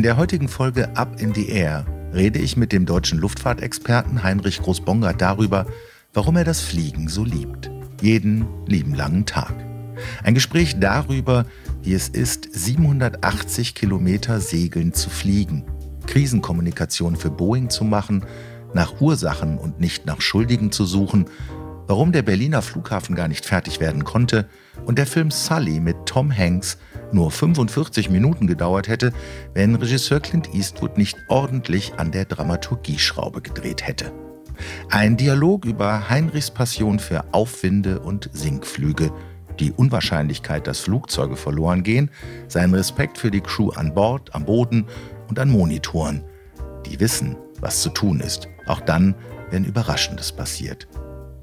In der heutigen Folge Up in the Air rede ich mit dem deutschen Luftfahrtexperten Heinrich Großbongert darüber, warum er das Fliegen so liebt. Jeden lieben langen Tag. Ein Gespräch darüber, wie es ist, 780 Kilometer segeln zu fliegen, Krisenkommunikation für Boeing zu machen, nach Ursachen und nicht nach Schuldigen zu suchen, warum der Berliner Flughafen gar nicht fertig werden konnte und der Film Sully mit Tom Hanks nur 45 Minuten gedauert hätte, wenn Regisseur Clint Eastwood nicht ordentlich an der Dramaturgieschraube gedreht hätte. Ein Dialog über Heinrichs Passion für Aufwinde und Sinkflüge, die Unwahrscheinlichkeit, dass Flugzeuge verloren gehen, sein Respekt für die Crew an Bord, am Boden und an Monitoren, die wissen, was zu tun ist, auch dann, wenn Überraschendes passiert.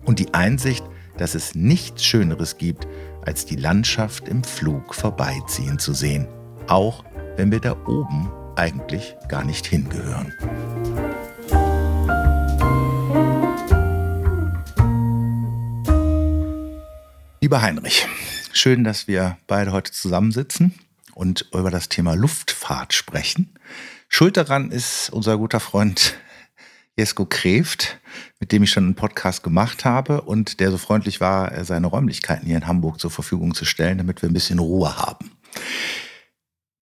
Und die Einsicht, dass es nichts Schöneres gibt, als die Landschaft im Flug vorbeiziehen zu sehen, auch wenn wir da oben eigentlich gar nicht hingehören. Lieber Heinrich, schön, dass wir beide heute zusammensitzen und über das Thema Luftfahrt sprechen. Schuld daran ist unser guter Freund Jesko Kreft, mit dem ich schon einen Podcast gemacht habe und der so freundlich war, seine Räumlichkeiten hier in Hamburg zur Verfügung zu stellen, damit wir ein bisschen Ruhe haben.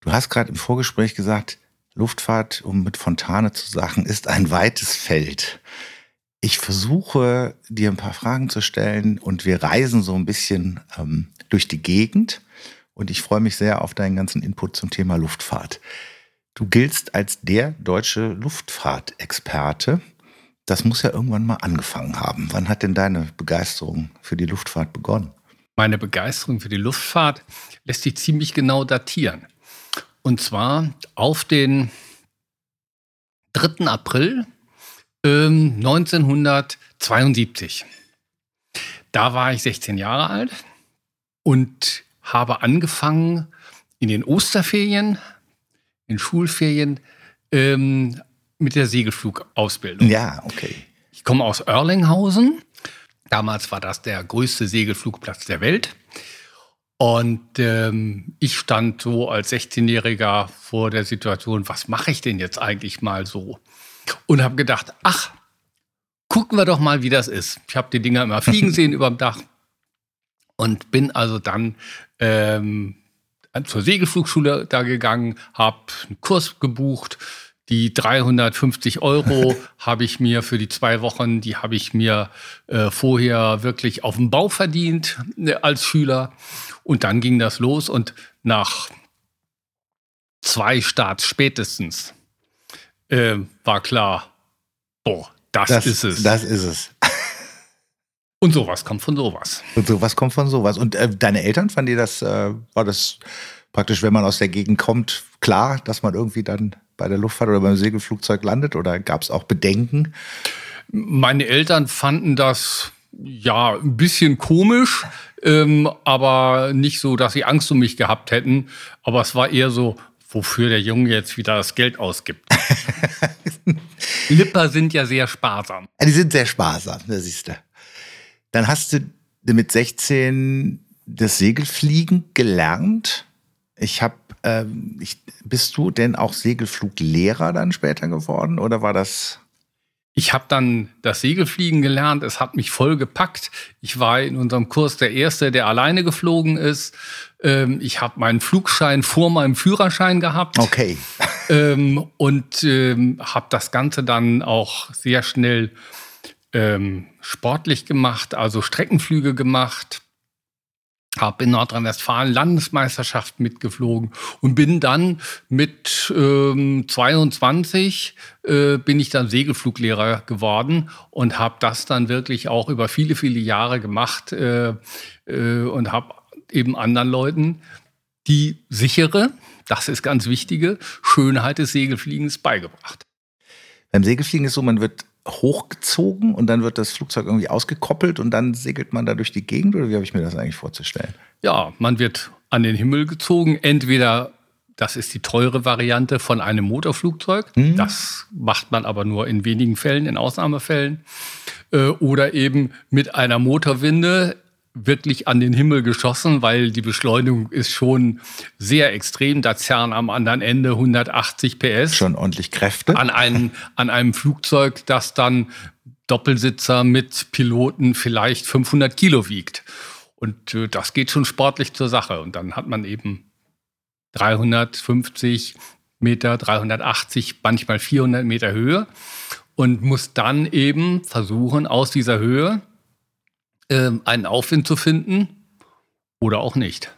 Du hast gerade im Vorgespräch gesagt, Luftfahrt, um mit Fontane zu sagen, ist ein weites Feld. Ich versuche, dir ein paar Fragen zu stellen und wir reisen so ein bisschen ähm, durch die Gegend und ich freue mich sehr auf deinen ganzen Input zum Thema Luftfahrt. Du giltst als der deutsche Luftfahrtexperte. Das muss ja irgendwann mal angefangen haben. Wann hat denn deine Begeisterung für die Luftfahrt begonnen? Meine Begeisterung für die Luftfahrt lässt sich ziemlich genau datieren. Und zwar auf den 3. April ähm, 1972. Da war ich 16 Jahre alt und habe angefangen, in den Osterferien in Schulferien ähm, mit der Segelflugausbildung. Ja, okay. Ich komme aus Erlinghausen. Damals war das der größte Segelflugplatz der Welt. Und ähm, ich stand so als 16-Jähriger vor der Situation, was mache ich denn jetzt eigentlich mal so? Und habe gedacht, ach, gucken wir doch mal, wie das ist. Ich habe die Dinger immer fliegen sehen über dem Dach und bin also dann ähm, zur Segelflugschule da gegangen, habe einen Kurs gebucht. Die 350 Euro habe ich mir für die zwei Wochen, die habe ich mir äh, vorher wirklich auf dem Bau verdient äh, als Schüler. Und dann ging das los und nach zwei Starts spätestens äh, war klar, boah, das, das ist es. Das ist es. Und sowas kommt von sowas. Und sowas kommt von sowas. Und äh, deine Eltern, fanden die das, äh, war das praktisch, wenn man aus der Gegend kommt, klar, dass man irgendwie dann bei der Luftfahrt oder beim Segelflugzeug landet? Oder gab es auch Bedenken? Meine Eltern fanden das ja ein bisschen komisch, ähm, aber nicht so, dass sie Angst um mich gehabt hätten. Aber es war eher so, wofür der Junge jetzt wieder das Geld ausgibt. Lipper sind ja sehr sparsam. Die sind sehr sparsam, da siehst du. Dann hast du mit 16 das Segelfliegen gelernt. Ich habe, ähm, bist du denn auch Segelfluglehrer dann später geworden oder war das? Ich habe dann das Segelfliegen gelernt. Es hat mich voll gepackt. Ich war in unserem Kurs der Erste, der alleine geflogen ist. Ähm, ich habe meinen Flugschein vor meinem Führerschein gehabt. Okay. Ähm, und habe das Ganze dann auch sehr schnell ähm, sportlich gemacht, also Streckenflüge gemacht, habe in Nordrhein-Westfalen Landesmeisterschaft mitgeflogen und bin dann mit ähm, 22 äh, bin ich dann Segelfluglehrer geworden und habe das dann wirklich auch über viele viele Jahre gemacht äh, äh, und habe eben anderen Leuten die sichere, das ist ganz wichtige Schönheit des Segelfliegens beigebracht. Beim Segelfliegen ist so, man wird hochgezogen und dann wird das Flugzeug irgendwie ausgekoppelt und dann segelt man da durch die Gegend oder wie habe ich mir das eigentlich vorzustellen? Ja, man wird an den Himmel gezogen. Entweder das ist die teure Variante von einem Motorflugzeug. Hm. Das macht man aber nur in wenigen Fällen, in Ausnahmefällen. Äh, oder eben mit einer Motorwinde wirklich an den Himmel geschossen, weil die Beschleunigung ist schon sehr extrem. Da zerren am anderen Ende 180 PS. Schon ordentlich Kräfte. An, ein, an einem Flugzeug, das dann Doppelsitzer mit Piloten vielleicht 500 Kilo wiegt. Und äh, das geht schon sportlich zur Sache. Und dann hat man eben 350 Meter, 380, manchmal 400 Meter Höhe und muss dann eben versuchen, aus dieser Höhe einen Aufwind zu finden oder auch nicht.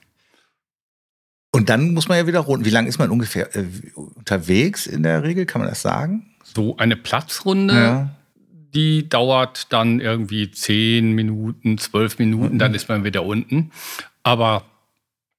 Und dann muss man ja wieder runter. Wie lange ist man ungefähr äh, unterwegs in der Regel? Kann man das sagen? So eine Platzrunde, ja. die dauert dann irgendwie 10 Minuten, 12 Minuten, mhm. dann ist man wieder unten. Aber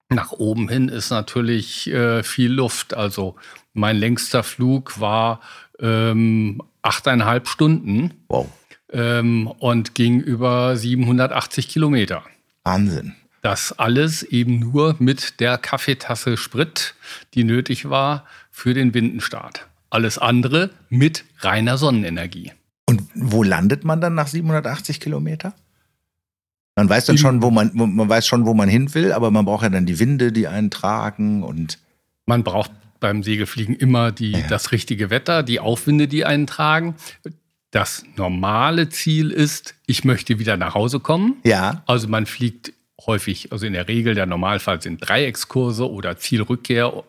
nach oben hin ist natürlich äh, viel Luft. Also mein längster Flug war ähm, achteinhalb Stunden. Wow. Ähm, und ging über 780 Kilometer. Wahnsinn. Das alles eben nur mit der Kaffeetasse Sprit, die nötig war für den Windenstart. Alles andere mit reiner Sonnenenergie. Und wo landet man dann nach 780 Kilometer? Man weiß dann schon, wo man, man weiß schon, wo man hin will, aber man braucht ja dann die Winde, die einen tragen und. Man braucht beim Segelfliegen immer die, ja. das richtige Wetter, die Aufwinde, die einen tragen. Das normale Ziel ist, ich möchte wieder nach Hause kommen. Ja. Also man fliegt häufig, also in der Regel der Normalfall sind Dreieckskurse oder Zielrückkehr,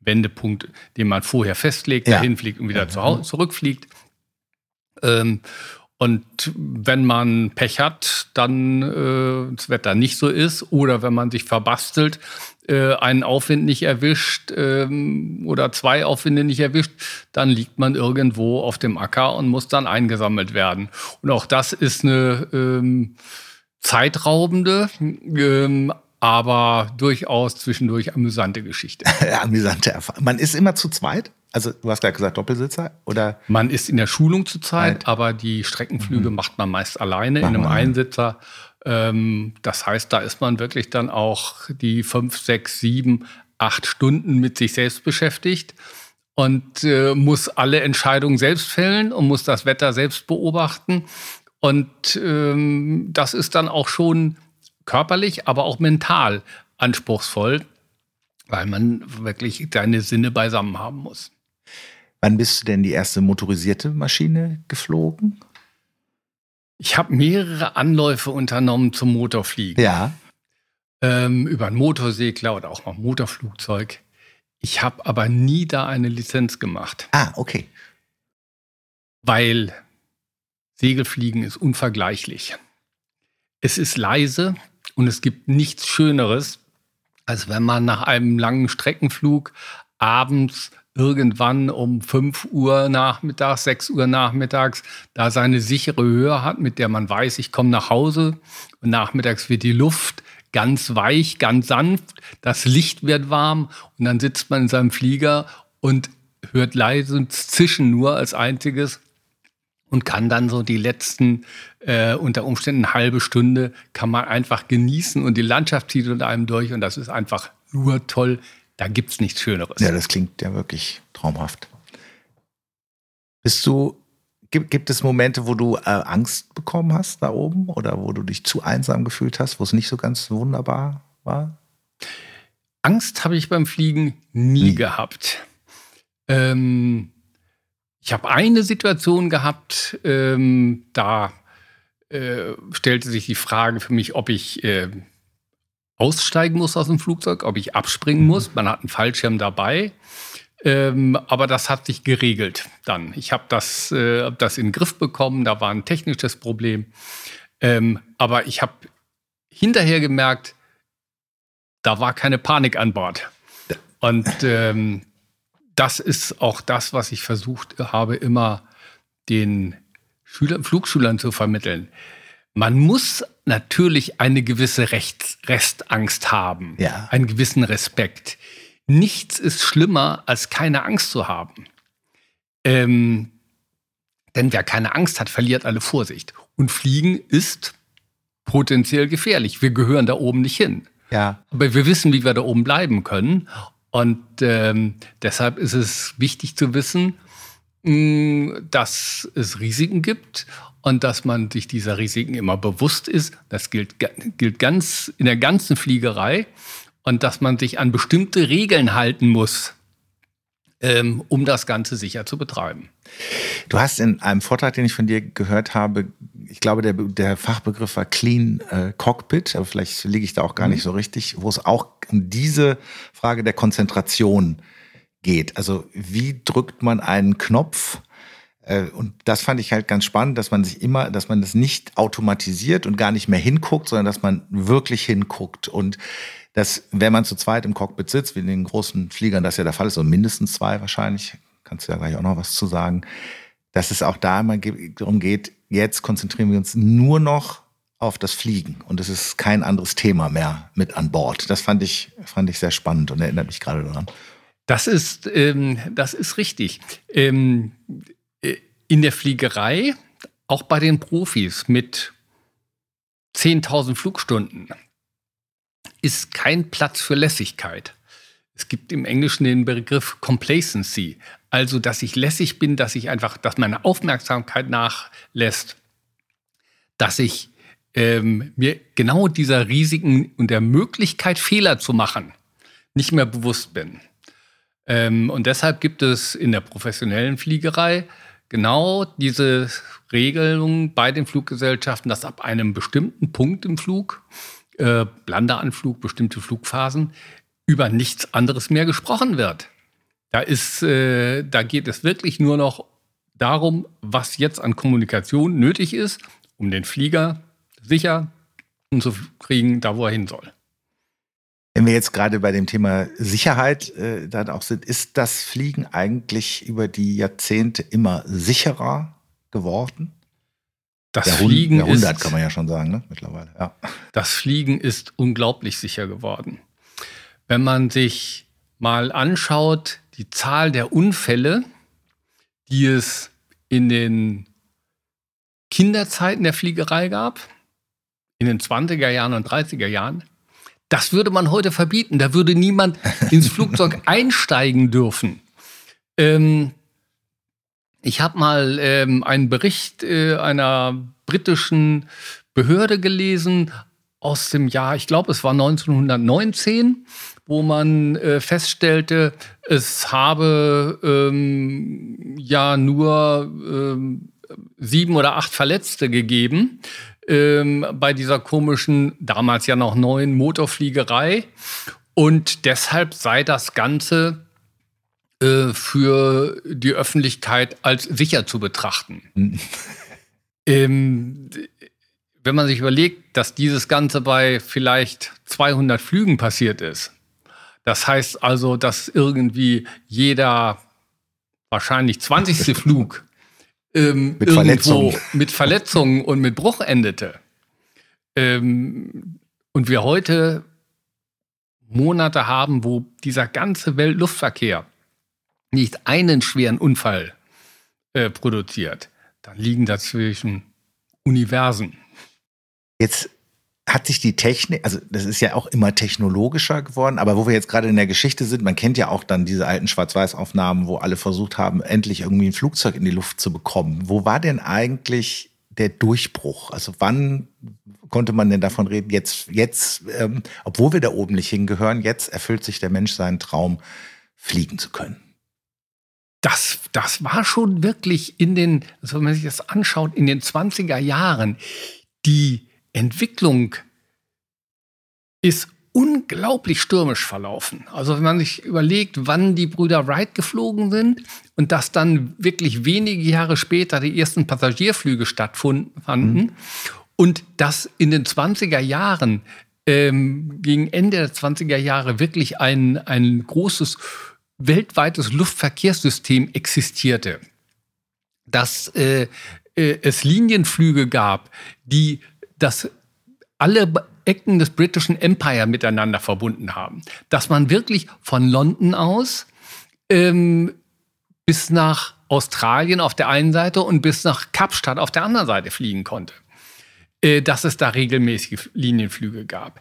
Wendepunkt, den man vorher festlegt, ja. dahin fliegt und wieder Hause, zurückfliegt. Ähm, und wenn man Pech hat, dann äh, das Wetter nicht so ist oder wenn man sich verbastelt, äh, einen Aufwind nicht erwischt ähm, oder zwei Aufwinde nicht erwischt, dann liegt man irgendwo auf dem Acker und muss dann eingesammelt werden. Und auch das ist eine ähm, zeitraubende, ähm, aber durchaus zwischendurch amüsante Geschichte. amüsante Erfahrung. Man ist immer zu zweit? Also du hast gerade gesagt Doppelsitzer oder? Man ist in der Schulung zurzeit, halt. aber die Streckenflüge mhm. macht man meist alleine Mach in einem Einsitzer. Ähm, das heißt, da ist man wirklich dann auch die fünf, sechs, sieben, acht Stunden mit sich selbst beschäftigt und äh, muss alle Entscheidungen selbst fällen und muss das Wetter selbst beobachten. Und ähm, das ist dann auch schon körperlich, aber auch mental anspruchsvoll, weil man wirklich seine Sinne beisammen haben muss. Wann bist du denn die erste motorisierte Maschine geflogen? Ich habe mehrere Anläufe unternommen zum Motorfliegen. Ja. Ähm, über einen Motorsegler oder auch mal ein Motorflugzeug. Ich habe aber nie da eine Lizenz gemacht. Ah, okay. Weil Segelfliegen ist unvergleichlich. Es ist leise und es gibt nichts Schöneres, als wenn man nach einem langen Streckenflug abends irgendwann um 5 Uhr nachmittags, 6 Uhr nachmittags da seine sichere Höhe hat, mit der man weiß, ich komme nach Hause. Und nachmittags wird die Luft ganz weich, ganz sanft, das Licht wird warm. Und dann sitzt man in seinem Flieger und hört leise Zischen nur als einziges und kann dann so die letzten äh, unter Umständen eine halbe Stunde kann man einfach genießen und die Landschaft zieht unter einem durch. Und das ist einfach nur toll, da gibt es nichts Schöneres. Ja, das klingt ja wirklich traumhaft. Bist du, gibt, gibt es Momente, wo du äh, Angst bekommen hast da oben oder wo du dich zu einsam gefühlt hast, wo es nicht so ganz wunderbar war? Angst habe ich beim Fliegen nie, nie. gehabt. Ähm, ich habe eine Situation gehabt, ähm, da äh, stellte sich die Frage für mich, ob ich äh, aussteigen muss aus dem Flugzeug, ob ich abspringen muss. Man hat einen Fallschirm dabei. Ähm, aber das hat sich geregelt dann. Ich habe das, äh, das in den Griff bekommen, da war ein technisches Problem. Ähm, aber ich habe hinterher gemerkt, da war keine Panik an Bord. Und ähm, das ist auch das, was ich versucht habe, immer den Schüler, Flugschülern zu vermitteln. Man muss natürlich eine gewisse Recht, Restangst haben, ja. einen gewissen Respekt. Nichts ist schlimmer, als keine Angst zu haben. Ähm, denn wer keine Angst hat, verliert alle Vorsicht. Und Fliegen ist potenziell gefährlich. Wir gehören da oben nicht hin. Ja. Aber wir wissen, wie wir da oben bleiben können. Und ähm, deshalb ist es wichtig zu wissen, mm, dass es Risiken gibt und dass man sich dieser Risiken immer bewusst ist. Das gilt, gilt ganz in der ganzen Fliegerei und dass man sich an bestimmte Regeln halten muss, ähm, um das Ganze sicher zu betreiben. Du hast in einem Vortrag, den ich von dir gehört habe, ich glaube, der, der Fachbegriff war Clean äh, Cockpit, aber vielleicht liege ich da auch gar mhm. nicht so richtig, wo es auch um diese Frage der Konzentration geht. Also wie drückt man einen Knopf? Äh, und das fand ich halt ganz spannend, dass man sich immer, dass man das nicht automatisiert und gar nicht mehr hinguckt, sondern dass man wirklich hinguckt. Und dass, wenn man zu zweit im Cockpit sitzt, wie in den großen Fliegern das ja der Fall ist, und mindestens zwei wahrscheinlich, kannst du ja gleich auch noch was zu sagen, dass es auch da immer darum geht, jetzt konzentrieren wir uns nur noch auf das Fliegen und es ist kein anderes Thema mehr mit an Bord. Das fand ich, fand ich sehr spannend und erinnert mich gerade daran. Das ist, ähm, das ist richtig. Ähm, äh, in der Fliegerei, auch bei den Profis mit 10.000 Flugstunden, ist kein Platz für Lässigkeit. Es gibt im Englischen den Begriff Complacency, also dass ich lässig bin, dass ich einfach, dass meine Aufmerksamkeit nachlässt, dass ich ähm, mir genau dieser Risiken und der Möglichkeit, Fehler zu machen, nicht mehr bewusst bin. Ähm, und deshalb gibt es in der professionellen Fliegerei genau diese Regelung bei den Fluggesellschaften, dass ab einem bestimmten Punkt im Flug, äh, Landeanflug, bestimmte Flugphasen, über nichts anderes mehr gesprochen wird. Da, ist, äh, da geht es wirklich nur noch darum, was jetzt an Kommunikation nötig ist, um den Flieger sicher zu kriegen, da wo er hin soll. Wenn wir jetzt gerade bei dem Thema Sicherheit äh, dann auch sind, ist das Fliegen eigentlich über die Jahrzehnte immer sicherer geworden? Das Jahrhund Fliegen Jahrhundert ist, kann man ja schon sagen, ne? mittlerweile. Ja. Das Fliegen ist unglaublich sicher geworden. Wenn man sich mal anschaut, die Zahl der Unfälle, die es in den Kinderzeiten der Fliegerei gab, in den 20er Jahren und 30er Jahren, das würde man heute verbieten. Da würde niemand ins Flugzeug einsteigen dürfen. Ähm, ich habe mal ähm, einen Bericht äh, einer britischen Behörde gelesen aus dem Jahr, ich glaube, es war 1919 wo man äh, feststellte, es habe ähm, ja nur ähm, sieben oder acht Verletzte gegeben ähm, bei dieser komischen, damals ja noch neuen Motorfliegerei. Und deshalb sei das Ganze äh, für die Öffentlichkeit als sicher zu betrachten. ähm, wenn man sich überlegt, dass dieses Ganze bei vielleicht 200 Flügen passiert ist, das heißt also, dass irgendwie jeder wahrscheinlich 20. Flug ähm, mit, Verletzungen. mit Verletzungen und mit Bruch endete. Ähm, und wir heute Monate haben, wo dieser ganze Weltluftverkehr nicht einen schweren Unfall äh, produziert, dann liegen dazwischen Universen. Jetzt hat sich die Technik, also das ist ja auch immer technologischer geworden, aber wo wir jetzt gerade in der Geschichte sind, man kennt ja auch dann diese alten Schwarz-Weiß-Aufnahmen, wo alle versucht haben, endlich irgendwie ein Flugzeug in die Luft zu bekommen. Wo war denn eigentlich der Durchbruch? Also wann konnte man denn davon reden, jetzt, jetzt, ähm, obwohl wir da oben nicht hingehören, jetzt erfüllt sich der Mensch seinen Traum, fliegen zu können? Das, das war schon wirklich in den, also wenn man sich das anschaut, in den 20er Jahren, die Entwicklung ist unglaublich stürmisch verlaufen. Also wenn man sich überlegt, wann die Brüder Wright geflogen sind und dass dann wirklich wenige Jahre später die ersten Passagierflüge stattfanden mhm. und dass in den 20er Jahren, ähm, gegen Ende der 20er Jahre wirklich ein, ein großes weltweites Luftverkehrssystem existierte. Dass äh, äh, es Linienflüge gab, die das alle Ecken des britischen Empire miteinander verbunden haben. Dass man wirklich von London aus ähm, bis nach Australien auf der einen Seite und bis nach Kapstadt auf der anderen Seite fliegen konnte. Äh, dass es da regelmäßige Linienflüge gab.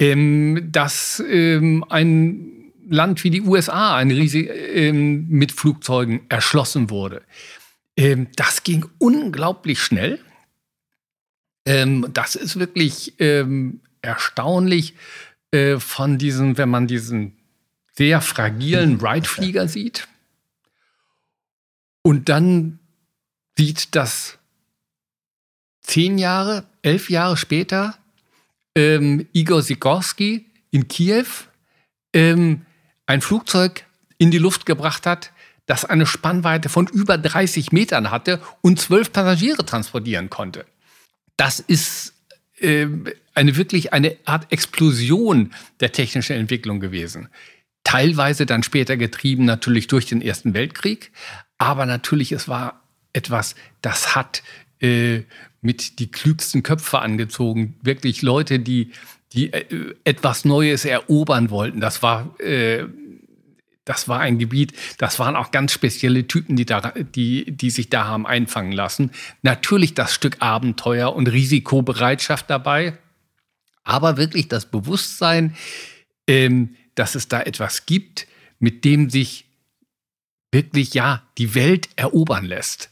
Ähm, dass ähm, ein Land wie die USA ein riesig, ähm, mit Flugzeugen erschlossen wurde. Ähm, das ging unglaublich schnell. Ähm, das ist wirklich ähm, erstaunlich äh, von diesem, wenn man diesen sehr fragilen Wright-Flieger sieht und dann sieht, dass zehn Jahre, elf Jahre später ähm, Igor Sikorsky in Kiew ähm, ein Flugzeug in die Luft gebracht hat, das eine Spannweite von über 30 Metern hatte und zwölf Passagiere transportieren konnte. Das ist äh, eine wirklich eine Art Explosion der technischen Entwicklung gewesen. Teilweise dann später getrieben natürlich durch den Ersten Weltkrieg, aber natürlich es war etwas, das hat äh, mit die klügsten Köpfe angezogen. Wirklich Leute, die, die äh, etwas Neues erobern wollten. Das war, äh, das war ein Gebiet, das waren auch ganz spezielle Typen, die, da, die, die sich da haben einfangen lassen. Natürlich das Stück Abenteuer und Risikobereitschaft dabei, aber wirklich das Bewusstsein, ähm, dass es da etwas gibt, mit dem sich wirklich ja die Welt erobern lässt,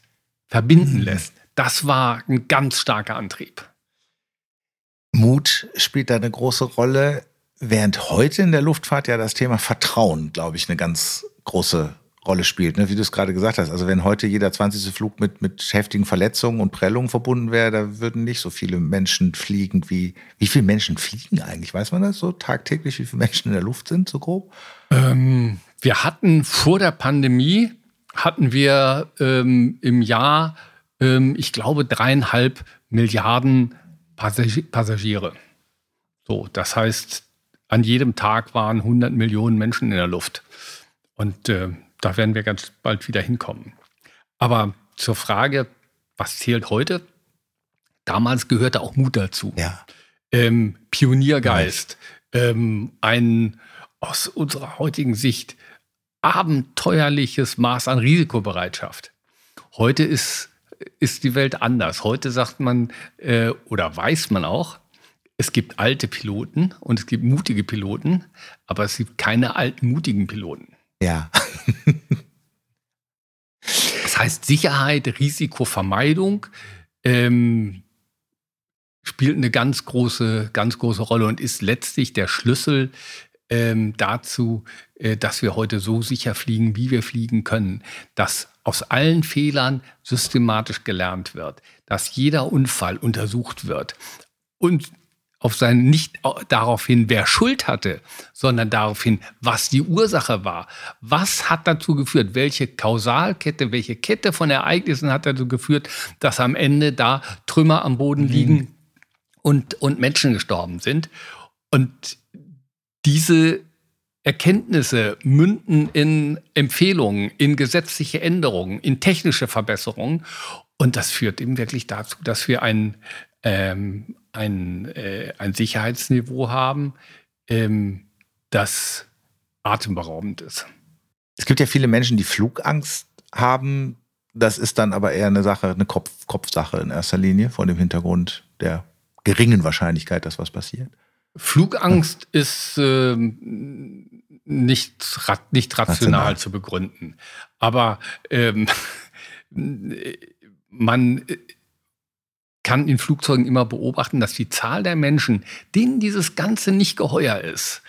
verbinden mhm. lässt. Das war ein ganz starker Antrieb. Mut spielt da eine große Rolle, während heute in der Luftfahrt ja das Thema Vertrauen, glaube ich, eine ganz große Rolle spielt, ne? wie du es gerade gesagt hast. Also wenn heute jeder 20. Flug mit, mit heftigen Verletzungen und Prellungen verbunden wäre, da würden nicht so viele Menschen fliegen wie, wie viele Menschen fliegen eigentlich? Weiß man das so tagtäglich, wie viele Menschen in der Luft sind, so grob? Ähm, wir hatten vor der Pandemie, hatten wir ähm, im Jahr, ähm, ich glaube, dreieinhalb Milliarden Passagi Passagiere. So, das heißt, an jedem Tag waren 100 Millionen Menschen in der Luft. Und äh, da werden wir ganz bald wieder hinkommen. Aber zur Frage, was zählt heute? Damals gehörte auch Mut dazu. Ja. Ähm, Pioniergeist. Ähm, ein aus unserer heutigen Sicht abenteuerliches Maß an Risikobereitschaft. Heute ist, ist die Welt anders. Heute sagt man äh, oder weiß man auch, es gibt alte Piloten und es gibt mutige Piloten, aber es gibt keine alten mutigen Piloten. Ja. das heißt, Sicherheit, Risikovermeidung ähm, spielt eine ganz große, ganz große Rolle und ist letztlich der Schlüssel ähm, dazu, äh, dass wir heute so sicher fliegen, wie wir fliegen können, dass aus allen Fehlern systematisch gelernt wird, dass jeder Unfall untersucht wird und auf sein nicht darauf hin, wer Schuld hatte, sondern darauf hin, was die Ursache war. Was hat dazu geführt? Welche Kausalkette, welche Kette von Ereignissen hat dazu geführt, dass am Ende da Trümmer am Boden mhm. liegen und, und Menschen gestorben sind? Und diese Erkenntnisse münden in Empfehlungen, in gesetzliche Änderungen, in technische Verbesserungen. Und das führt eben wirklich dazu, dass wir ein, ähm, ein, äh, ein Sicherheitsniveau haben, ähm, das atemberaubend ist. Es gibt ja viele Menschen, die Flugangst haben. Das ist dann aber eher eine Sache, eine Kopf Kopfsache in erster Linie, vor dem Hintergrund der geringen Wahrscheinlichkeit, dass was passiert. Flugangst ist äh, nicht, nicht rational, rational, zu begründen. Aber ähm, man kann in Flugzeugen immer beobachten, dass die Zahl der Menschen, denen dieses Ganze nicht geheuer ist,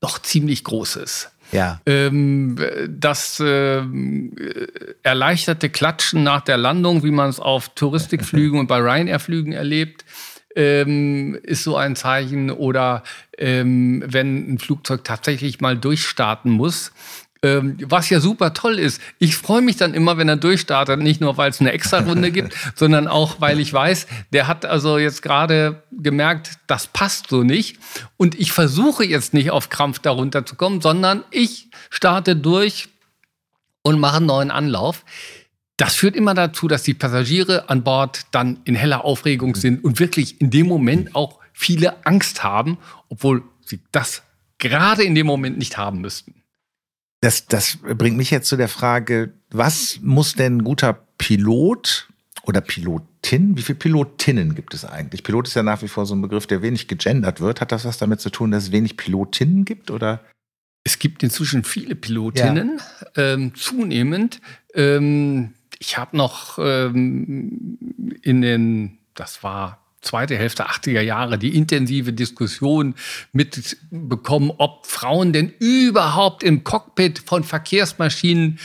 doch ziemlich groß ist. Ja. Ähm, das äh, erleichterte Klatschen nach der Landung, wie man es auf Touristikflügen und bei Ryanair-Flügen erlebt, ähm, ist so ein Zeichen. Oder ähm, wenn ein Flugzeug tatsächlich mal durchstarten muss, ähm, was ja super toll ist. Ich freue mich dann immer, wenn er durchstartet, nicht nur, weil es eine extra Runde gibt, sondern auch, weil ich weiß, der hat also jetzt gerade gemerkt, das passt so nicht. Und ich versuche jetzt nicht auf Krampf darunter zu kommen, sondern ich starte durch und mache einen neuen Anlauf. Das führt immer dazu, dass die Passagiere an Bord dann in heller Aufregung sind und wirklich in dem Moment auch viele Angst haben, obwohl sie das gerade in dem Moment nicht haben müssten. Das, das bringt mich jetzt zu der Frage, was muss denn ein guter Pilot oder Pilotin, wie viele Pilotinnen gibt es eigentlich? Pilot ist ja nach wie vor so ein Begriff, der wenig gegendert wird. Hat das was damit zu tun, dass es wenig Pilotinnen gibt oder? Es gibt inzwischen viele Pilotinnen, ja. ähm, zunehmend. Ähm, ich habe noch ähm, in den, das war zweite Hälfte 80er Jahre, die intensive Diskussion mitbekommen, ob Frauen denn überhaupt im Cockpit von Verkehrsmaschinen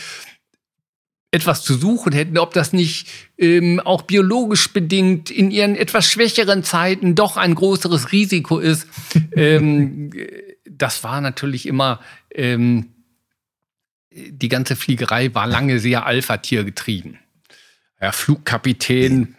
etwas zu suchen hätten, ob das nicht ähm, auch biologisch bedingt in ihren etwas schwächeren Zeiten doch ein größeres Risiko ist. ähm, das war natürlich immer, ähm, die ganze Fliegerei war lange sehr Alpha-Tier getrieben. Ja, Flugkapitän.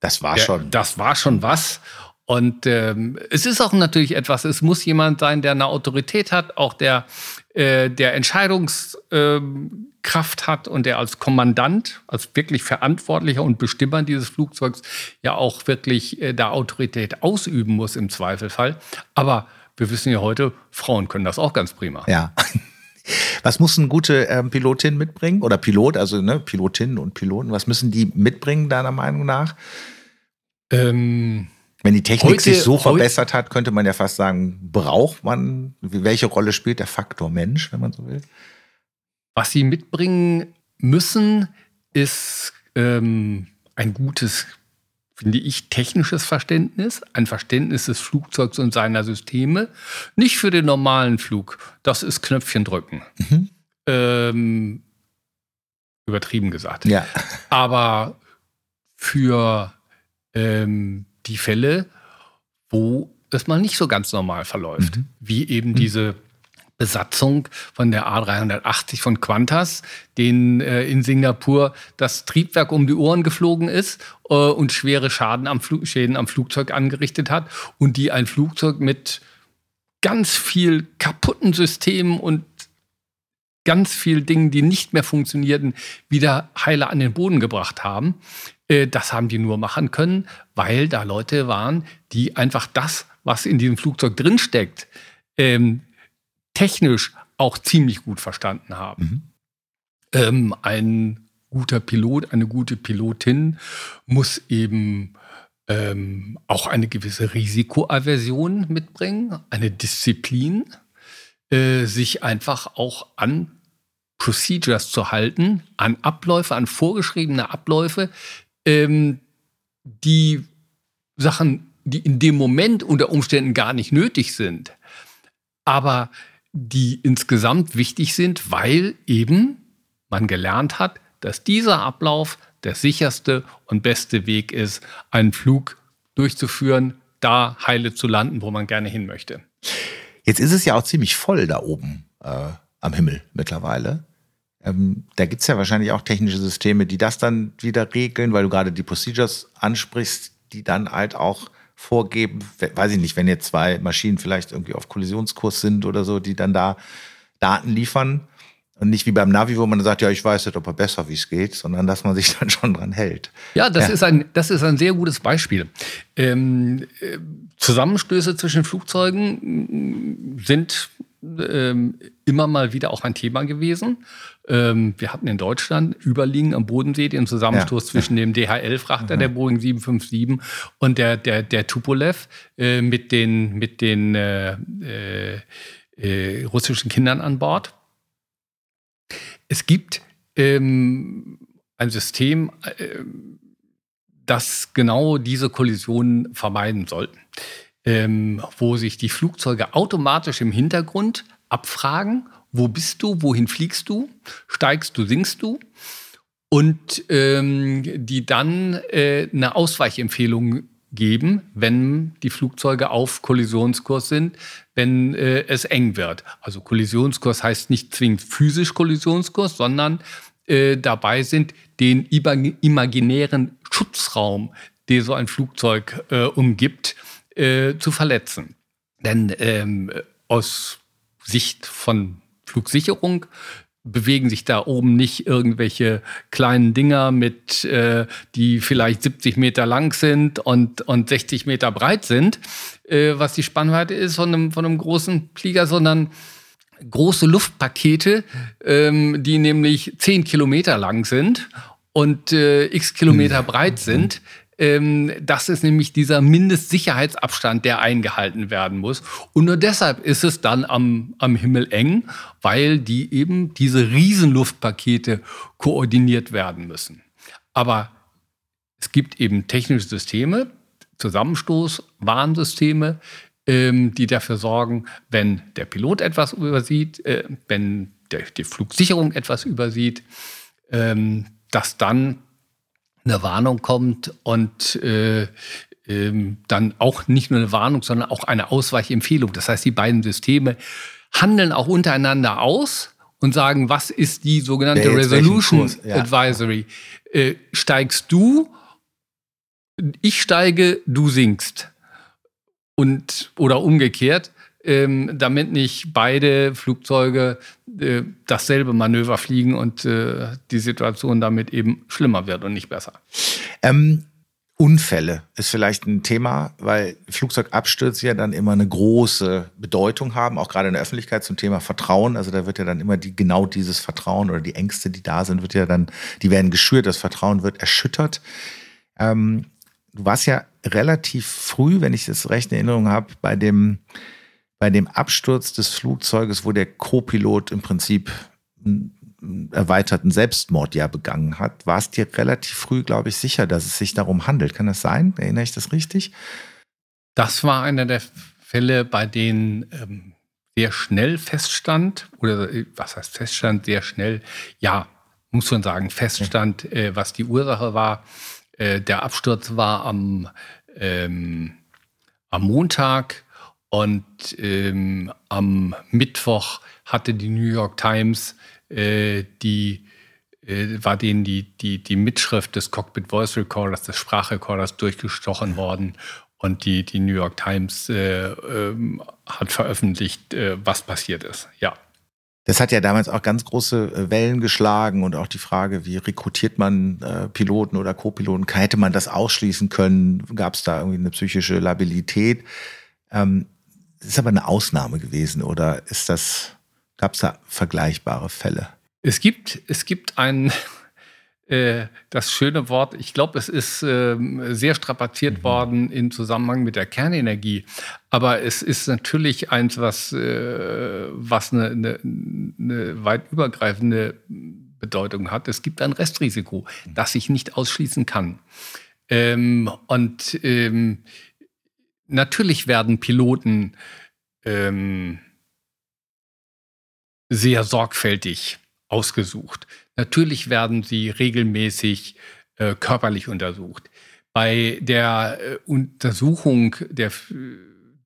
Das war der, schon. Das war schon was. Und ähm, es ist auch natürlich etwas, es muss jemand sein, der eine Autorität hat, auch der, äh, der Entscheidungskraft ähm, hat und der als Kommandant, als wirklich Verantwortlicher und Bestimmer dieses Flugzeugs ja auch wirklich äh, da Autorität ausüben muss im Zweifelfall. Aber wir wissen ja heute, Frauen können das auch ganz prima. Ja. Was muss eine gute ähm, Pilotin mitbringen? Oder Pilot, also ne, Pilotinnen und Piloten, was müssen die mitbringen, deiner Meinung nach? Ähm, Wenn die Technik heute, sich so verbessert hat, könnte man ja fast sagen, braucht man, welche Rolle spielt der Faktor Mensch, wenn man so will? Was sie mitbringen müssen, ist ähm, ein gutes finde ich, technisches Verständnis, ein Verständnis des Flugzeugs und seiner Systeme. Nicht für den normalen Flug. Das ist Knöpfchen drücken. Mhm. Ähm, übertrieben gesagt. Ja. Aber für ähm, die Fälle, wo es mal nicht so ganz normal verläuft, mhm. wie eben mhm. diese Besatzung von der A380 von Qantas, denen äh, in Singapur das Triebwerk um die Ohren geflogen ist äh, und schwere Schaden am Schäden am Flugzeug angerichtet hat und die ein Flugzeug mit ganz viel kaputten Systemen und ganz viel Dingen, die nicht mehr funktionierten, wieder heile an den Boden gebracht haben. Äh, das haben die nur machen können, weil da Leute waren, die einfach das, was in diesem Flugzeug drinsteckt, ähm, technisch auch ziemlich gut verstanden haben. Mhm. Ähm, ein guter Pilot, eine gute Pilotin muss eben ähm, auch eine gewisse Risikoaversion mitbringen, eine Disziplin, äh, sich einfach auch an Procedures zu halten, an Abläufe, an vorgeschriebene Abläufe, ähm, die Sachen, die in dem Moment unter Umständen gar nicht nötig sind, aber die insgesamt wichtig sind, weil eben man gelernt hat, dass dieser Ablauf der sicherste und beste Weg ist, einen Flug durchzuführen, da heile zu landen, wo man gerne hin möchte. Jetzt ist es ja auch ziemlich voll da oben äh, am Himmel mittlerweile. Ähm, da gibt es ja wahrscheinlich auch technische Systeme, die das dann wieder regeln, weil du gerade die Procedures ansprichst, die dann halt auch vorgeben, weiß ich nicht, wenn jetzt zwei Maschinen vielleicht irgendwie auf Kollisionskurs sind oder so, die dann da Daten liefern. Und nicht wie beim Navi, wo man sagt, ja, ich weiß nicht, ob er besser, wie es geht, sondern dass man sich dann schon dran hält. Ja, das, ja. Ist, ein, das ist ein sehr gutes Beispiel. Ähm, äh, Zusammenstöße zwischen Flugzeugen sind ähm, immer mal wieder auch ein Thema gewesen. Ähm, wir hatten in Deutschland überliegen am Bodensee den Zusammenstoß ja. zwischen dem DHL-Frachter, mhm. der Boeing 757, und der, der, der Tupolev äh, mit den, mit den äh, äh, äh russischen Kindern an Bord. Es gibt ähm, ein System, äh, das genau diese Kollisionen vermeiden soll ähm, wo sich die Flugzeuge automatisch im Hintergrund abfragen, wo bist du, wohin fliegst du, steigst du, sinkst du? Und ähm, die dann äh, eine Ausweichempfehlung geben, wenn die Flugzeuge auf Kollisionskurs sind, wenn äh, es eng wird. Also Kollisionskurs heißt nicht zwingend physisch Kollisionskurs, sondern äh, dabei sind, den imaginären Schutzraum, der so ein Flugzeug äh, umgibt, äh, zu verletzen. Denn ähm, aus Sicht von Flugsicherung bewegen sich da oben nicht irgendwelche kleinen Dinger mit, äh, die vielleicht 70 Meter lang sind und, und 60 Meter breit sind, äh, was die Spannweite ist von einem, von einem großen Flieger, sondern große Luftpakete, ähm, die nämlich 10 Kilometer lang sind und äh, x Kilometer breit sind, Ähm, das ist nämlich dieser Mindestsicherheitsabstand, der eingehalten werden muss. Und nur deshalb ist es dann am, am Himmel eng, weil die eben diese Riesenluftpakete koordiniert werden müssen. Aber es gibt eben technische Systeme, Zusammenstoß, Warnsysteme, ähm, die dafür sorgen, wenn der Pilot etwas übersieht, äh, wenn der, die Flugsicherung etwas übersieht, ähm, dass dann eine Warnung kommt und äh, ähm, dann auch nicht nur eine Warnung, sondern auch eine Ausweichempfehlung. Das heißt, die beiden Systeme handeln auch untereinander aus und sagen, was ist die sogenannte Resolution ja. Advisory? Äh, steigst du, ich steige, du sinkst. Und, oder umgekehrt ähm, damit nicht beide Flugzeuge äh, dasselbe Manöver fliegen und äh, die Situation damit eben schlimmer wird und nicht besser. Ähm, Unfälle ist vielleicht ein Thema, weil Flugzeugabstürze ja dann immer eine große Bedeutung haben, auch gerade in der Öffentlichkeit zum Thema Vertrauen. Also da wird ja dann immer die, genau dieses Vertrauen oder die Ängste, die da sind, wird ja dann, die werden geschürt, das Vertrauen wird erschüttert. Ähm, du warst ja relativ früh, wenn ich das recht in Erinnerung habe, bei dem bei dem Absturz des Flugzeuges, wo der Co-Pilot im Prinzip einen erweiterten Selbstmord ja begangen hat, war es dir relativ früh, glaube ich, sicher, dass es sich darum handelt. Kann das sein? Erinnere ich das richtig? Das war einer der Fälle, bei denen ähm, sehr schnell feststand, oder äh, was heißt feststand, sehr schnell, ja, muss man sagen, feststand, äh, was die Ursache war. Äh, der Absturz war am, ähm, am Montag und ähm, am Mittwoch hatte die New York Times äh, die äh, war denen die, die, die Mitschrift des Cockpit Voice Recorders, des Sprachrekorders durchgestochen worden. Und die, die New York Times äh, ähm, hat veröffentlicht, äh, was passiert ist. Ja. Das hat ja damals auch ganz große äh, Wellen geschlagen und auch die Frage, wie rekrutiert man äh, Piloten oder Co-Piloten? Hätte man das ausschließen können? Gab es da irgendwie eine psychische Labilität? Ähm, ist aber eine Ausnahme gewesen oder ist das, gab es da vergleichbare Fälle? Es gibt, es gibt ein, äh, das schöne Wort, ich glaube, es ist äh, sehr strapaziert mhm. worden im Zusammenhang mit der Kernenergie. Aber es ist natürlich eins, was, äh, was eine, eine, eine weit übergreifende Bedeutung hat. Es gibt ein Restrisiko, mhm. das ich nicht ausschließen kann. Ähm, und ähm, natürlich werden Piloten ähm, sehr sorgfältig ausgesucht. Natürlich werden sie regelmäßig äh, körperlich untersucht. Bei der äh, Untersuchung der,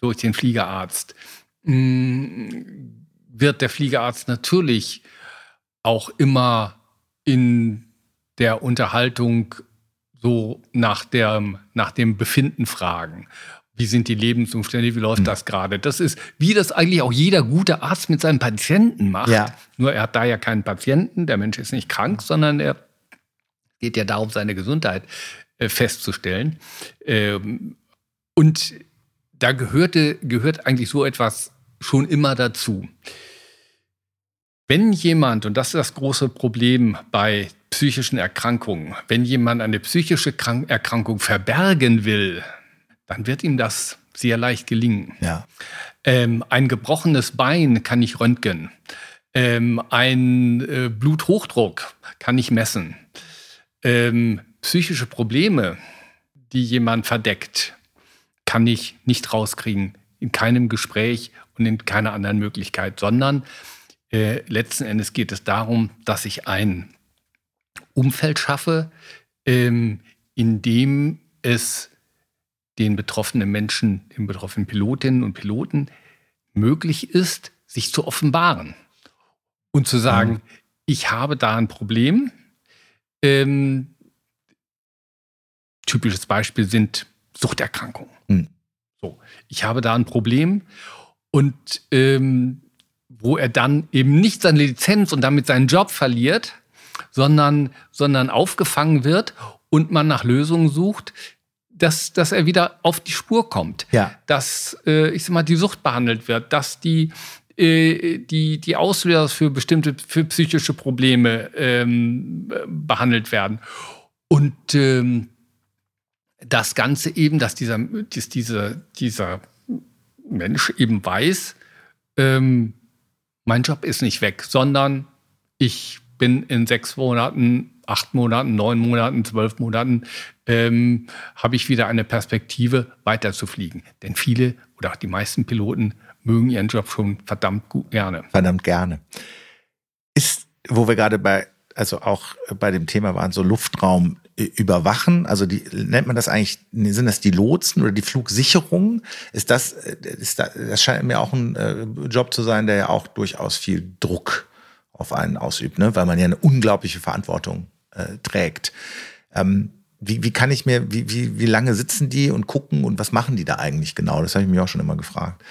durch den Fliegerarzt mh, mm, wird der Fliegerarzt natürlich auch immer in der Unterhaltung so nach, der, nach dem Befinden fragen wie sind die Lebensumstände, wie läuft mhm. das gerade? Das ist, wie das eigentlich auch jeder gute Arzt mit seinem Patienten macht. Ja. Nur er hat da ja keinen Patienten, der Mensch ist nicht krank, sondern er geht ja darum, seine Gesundheit äh, festzustellen. Ähm, und da gehörte, gehört eigentlich so etwas schon immer dazu. Wenn jemand, und das ist das große Problem bei psychischen Erkrankungen, wenn jemand eine psychische Erkrankung verbergen will, dann wird ihm das sehr leicht gelingen. Ja. Ähm, ein gebrochenes Bein kann ich röntgen. Ähm, ein äh, Bluthochdruck kann ich messen. Ähm, psychische Probleme, die jemand verdeckt, kann ich nicht rauskriegen in keinem Gespräch und in keiner anderen Möglichkeit, sondern äh, letzten Endes geht es darum, dass ich ein Umfeld schaffe, ähm, in dem es den betroffenen Menschen, den betroffenen Pilotinnen und Piloten möglich ist, sich zu offenbaren und zu sagen, mhm. ich habe da ein Problem. Ähm, typisches Beispiel sind Suchterkrankungen. Mhm. So, ich habe da ein Problem und ähm, wo er dann eben nicht seine Lizenz und damit seinen Job verliert, sondern, sondern aufgefangen wird und man nach Lösungen sucht, dass, dass er wieder auf die Spur kommt. Ja. Dass, äh, ich sag mal, die Sucht behandelt wird, dass die, äh, die, die Auslöser für bestimmte, für psychische Probleme ähm, behandelt werden. Und ähm, das Ganze eben, dass dieser, dass dieser, dieser Mensch eben weiß, ähm, mein Job ist nicht weg, sondern ich bin in sechs Monaten, acht Monaten, neun Monaten, zwölf Monaten, ähm, habe ich wieder eine Perspektive, weiter zu fliegen. Denn viele oder die meisten Piloten mögen ihren Job schon verdammt gut, gerne. Verdammt gerne. Ist, wo wir gerade bei, also auch bei dem Thema waren, so Luftraum überwachen, also die, nennt man das eigentlich, sind das die Lotsen oder die Flugsicherung? Ist das, ist das, das scheint mir auch ein äh, Job zu sein, der ja auch durchaus viel Druck auf einen ausübt, ne? weil man ja eine unglaubliche Verantwortung äh, trägt. Ähm, wie, wie kann ich mir, wie, wie, wie lange sitzen die und gucken und was machen die da eigentlich genau? Das habe ich mich auch schon immer gefragt.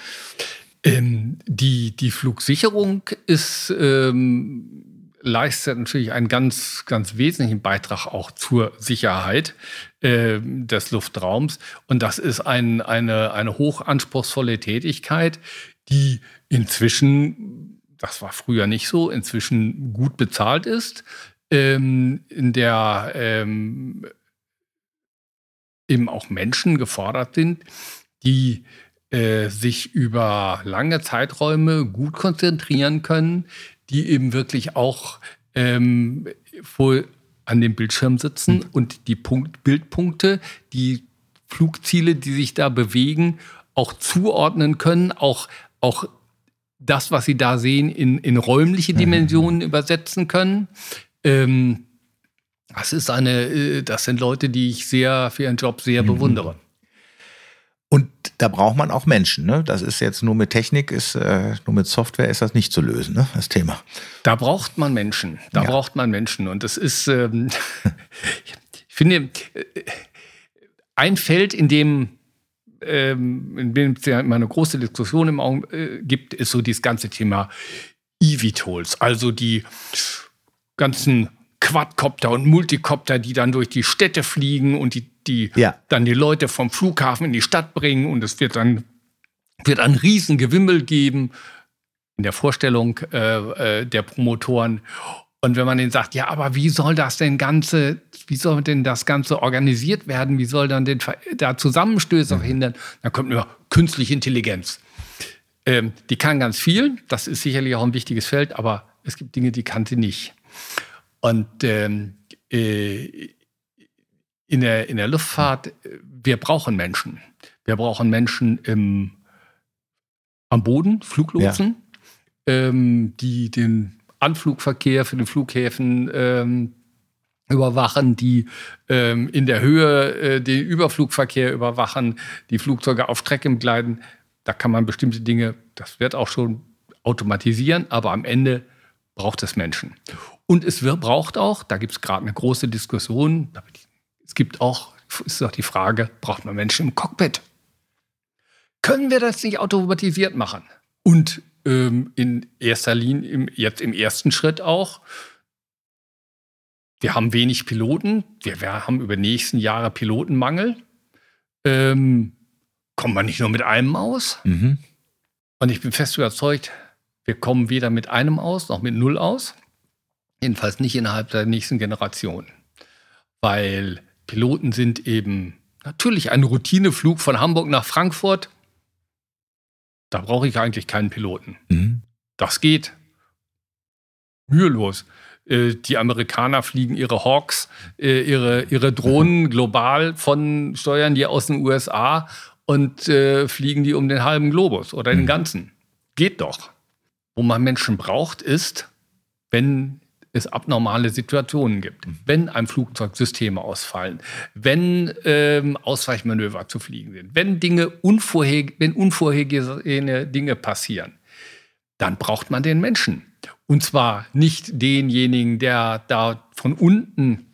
Ähm, die, die Flugsicherung ist ähm, leistet natürlich einen ganz, ganz wesentlichen Beitrag auch zur Sicherheit äh, des Luftraums. Und das ist ein, eine, eine hochanspruchsvolle Tätigkeit, die inzwischen, das war früher nicht so, inzwischen gut bezahlt ist, ähm, in der ähm, eben auch Menschen gefordert sind, die äh, sich über lange Zeiträume gut konzentrieren können, die eben wirklich auch ähm, vor, an dem Bildschirm sitzen mhm. und die Punkt, Bildpunkte, die Flugziele, die sich da bewegen, auch zuordnen können, auch, auch das, was sie da sehen, in, in räumliche Dimensionen mhm. übersetzen können. Ähm, das ist eine, äh, das sind Leute, die ich sehr für ihren Job sehr mhm. bewundere. Und da braucht man auch Menschen. Ne? Das ist jetzt nur mit Technik, ist, äh, nur mit Software ist das nicht zu lösen, ne? das Thema. Da braucht man Menschen. Da ja. braucht man Menschen. Und das ist, ähm, ich finde, äh, ein Feld, in dem, ähm, in dem es ja immer eine große Diskussion im Augen äh, gibt, ist so dieses ganze Thema eVTOLs. Also die ganzen Quadcopter und Multicopter, die dann durch die Städte fliegen und die, die ja. dann die Leute vom Flughafen in die Stadt bringen und es wird dann wird ein Riesengewimmel geben in der Vorstellung äh, äh, der Promotoren. Und wenn man denen sagt, ja, aber wie soll das denn Ganze, wie soll denn das Ganze organisiert werden? Wie soll dann den, da Zusammenstöße mhm. verhindern? Dann kommt nur künstliche Intelligenz. Ähm, die kann ganz viel, das ist sicherlich auch ein wichtiges Feld, aber es gibt Dinge, die kann sie nicht. Und ähm, äh, in, der, in der Luftfahrt, wir brauchen Menschen. Wir brauchen Menschen im, am Boden, Fluglotsen, ja. ähm, die den Anflugverkehr für den Flughäfen ähm, überwachen, die ähm, in der Höhe äh, den Überflugverkehr überwachen, die Flugzeuge auf Strecke begleiten. Da kann man bestimmte Dinge, das wird auch schon automatisieren, aber am Ende braucht es Menschen. Und es braucht auch, da gibt es gerade eine große Diskussion, es gibt auch, ist auch die Frage, braucht man Menschen im Cockpit? Können wir das nicht automatisiert machen? Und ähm, in erster Linie, im, jetzt im ersten Schritt auch, wir haben wenig Piloten, wir, wir haben über die nächsten Jahre Pilotenmangel. Ähm, kommt man nicht nur mit einem aus? Mhm. Und ich bin fest überzeugt, wir kommen weder mit einem aus noch mit null aus. Jedenfalls nicht innerhalb der nächsten Generation. Weil Piloten sind eben natürlich ein Routineflug von Hamburg nach Frankfurt. Da brauche ich eigentlich keinen Piloten. Mhm. Das geht. Mühelos. Äh, die Amerikaner fliegen ihre Hawks, äh, ihre, ihre Drohnen global von Steuern die aus den USA und äh, fliegen die um den halben Globus oder den mhm. ganzen. Geht doch. Wo man Menschen braucht, ist, wenn es abnormale Situationen gibt. Mhm. Wenn einem Flugzeugsysteme ausfallen, wenn ähm, Ausweichmanöver zu fliegen sind, wenn Dinge unvorher, wenn unvorhergesehene Dinge passieren, dann braucht man den Menschen. Und zwar nicht denjenigen, der da von unten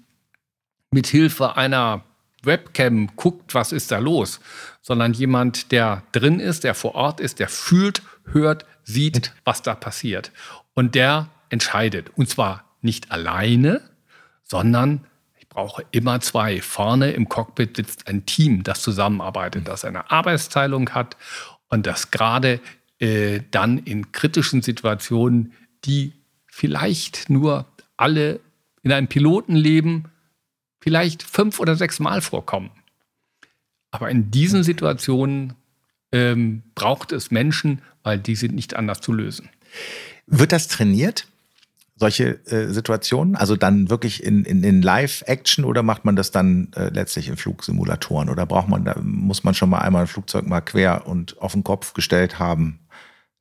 mit Hilfe einer Webcam guckt, was ist da los, sondern jemand, der drin ist, der vor Ort ist, der fühlt, hört, sieht, was da passiert. Und der entscheidet. Und zwar nicht alleine, sondern ich brauche immer zwei. Vorne im Cockpit sitzt ein Team, das zusammenarbeitet, das eine Arbeitsteilung hat und das gerade äh, dann in kritischen Situationen, die vielleicht nur alle in einem Pilotenleben vielleicht fünf oder sechs Mal vorkommen. Aber in diesen Situationen ähm, braucht es Menschen, weil die sind nicht anders zu lösen. Wird das trainiert? Solche äh, Situationen? Also dann wirklich in, in, in Live-Action oder macht man das dann äh, letztlich in Flugsimulatoren? Oder braucht man da, muss man schon mal einmal ein Flugzeug mal quer und auf den Kopf gestellt haben,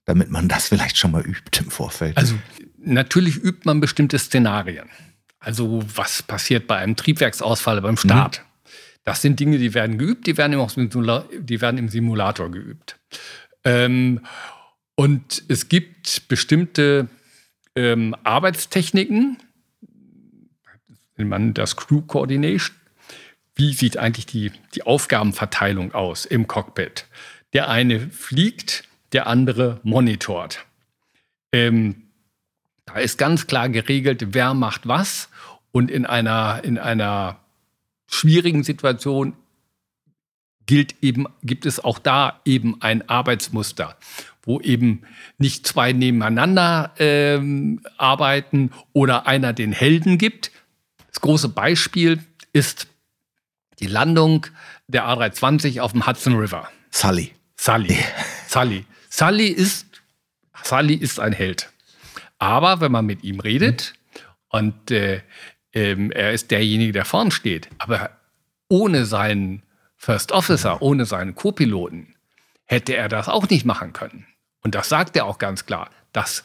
damit man das vielleicht schon mal übt im Vorfeld? Also natürlich übt man bestimmte Szenarien. Also was passiert bei einem Triebwerksausfall beim Start? Mhm. Das sind Dinge, die werden geübt, die werden im, die werden im Simulator geübt. Ähm, und es gibt bestimmte ähm, Arbeitstechniken, nennt man das Crew Coordination. Wie sieht eigentlich die, die Aufgabenverteilung aus im Cockpit? Der eine fliegt, der andere monitort. Ähm, da ist ganz klar geregelt, wer macht was. Und in einer, in einer schwierigen Situation gilt eben, gibt es auch da eben ein Arbeitsmuster, wo eben nicht zwei nebeneinander ähm, arbeiten oder einer den Helden gibt. Das große Beispiel ist die Landung der A320 auf dem Hudson River. Sully. Sully. Sully. Sully ist, Sully ist ein Held. Aber wenn man mit ihm redet und äh, ähm, er ist derjenige, der vorn steht. Aber ohne seinen First Officer, ohne seinen Co-Piloten, hätte er das auch nicht machen können. Und das sagt er auch ganz klar. Das,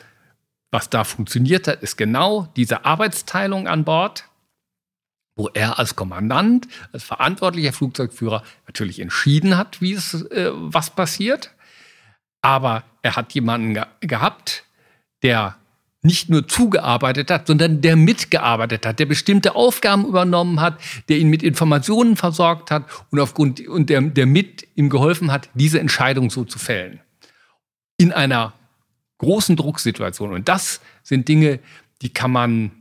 was da funktioniert hat, ist genau diese Arbeitsteilung an Bord, wo er als Kommandant, als verantwortlicher Flugzeugführer natürlich entschieden hat, wie es, äh, was passiert. Aber er hat jemanden ge gehabt, der nicht nur zugearbeitet hat, sondern der mitgearbeitet hat, der bestimmte Aufgaben übernommen hat, der ihn mit Informationen versorgt hat und aufgrund und der, der mit ihm geholfen hat, diese Entscheidung so zu fällen. In einer großen Drucksituation. Und das sind Dinge, die kann man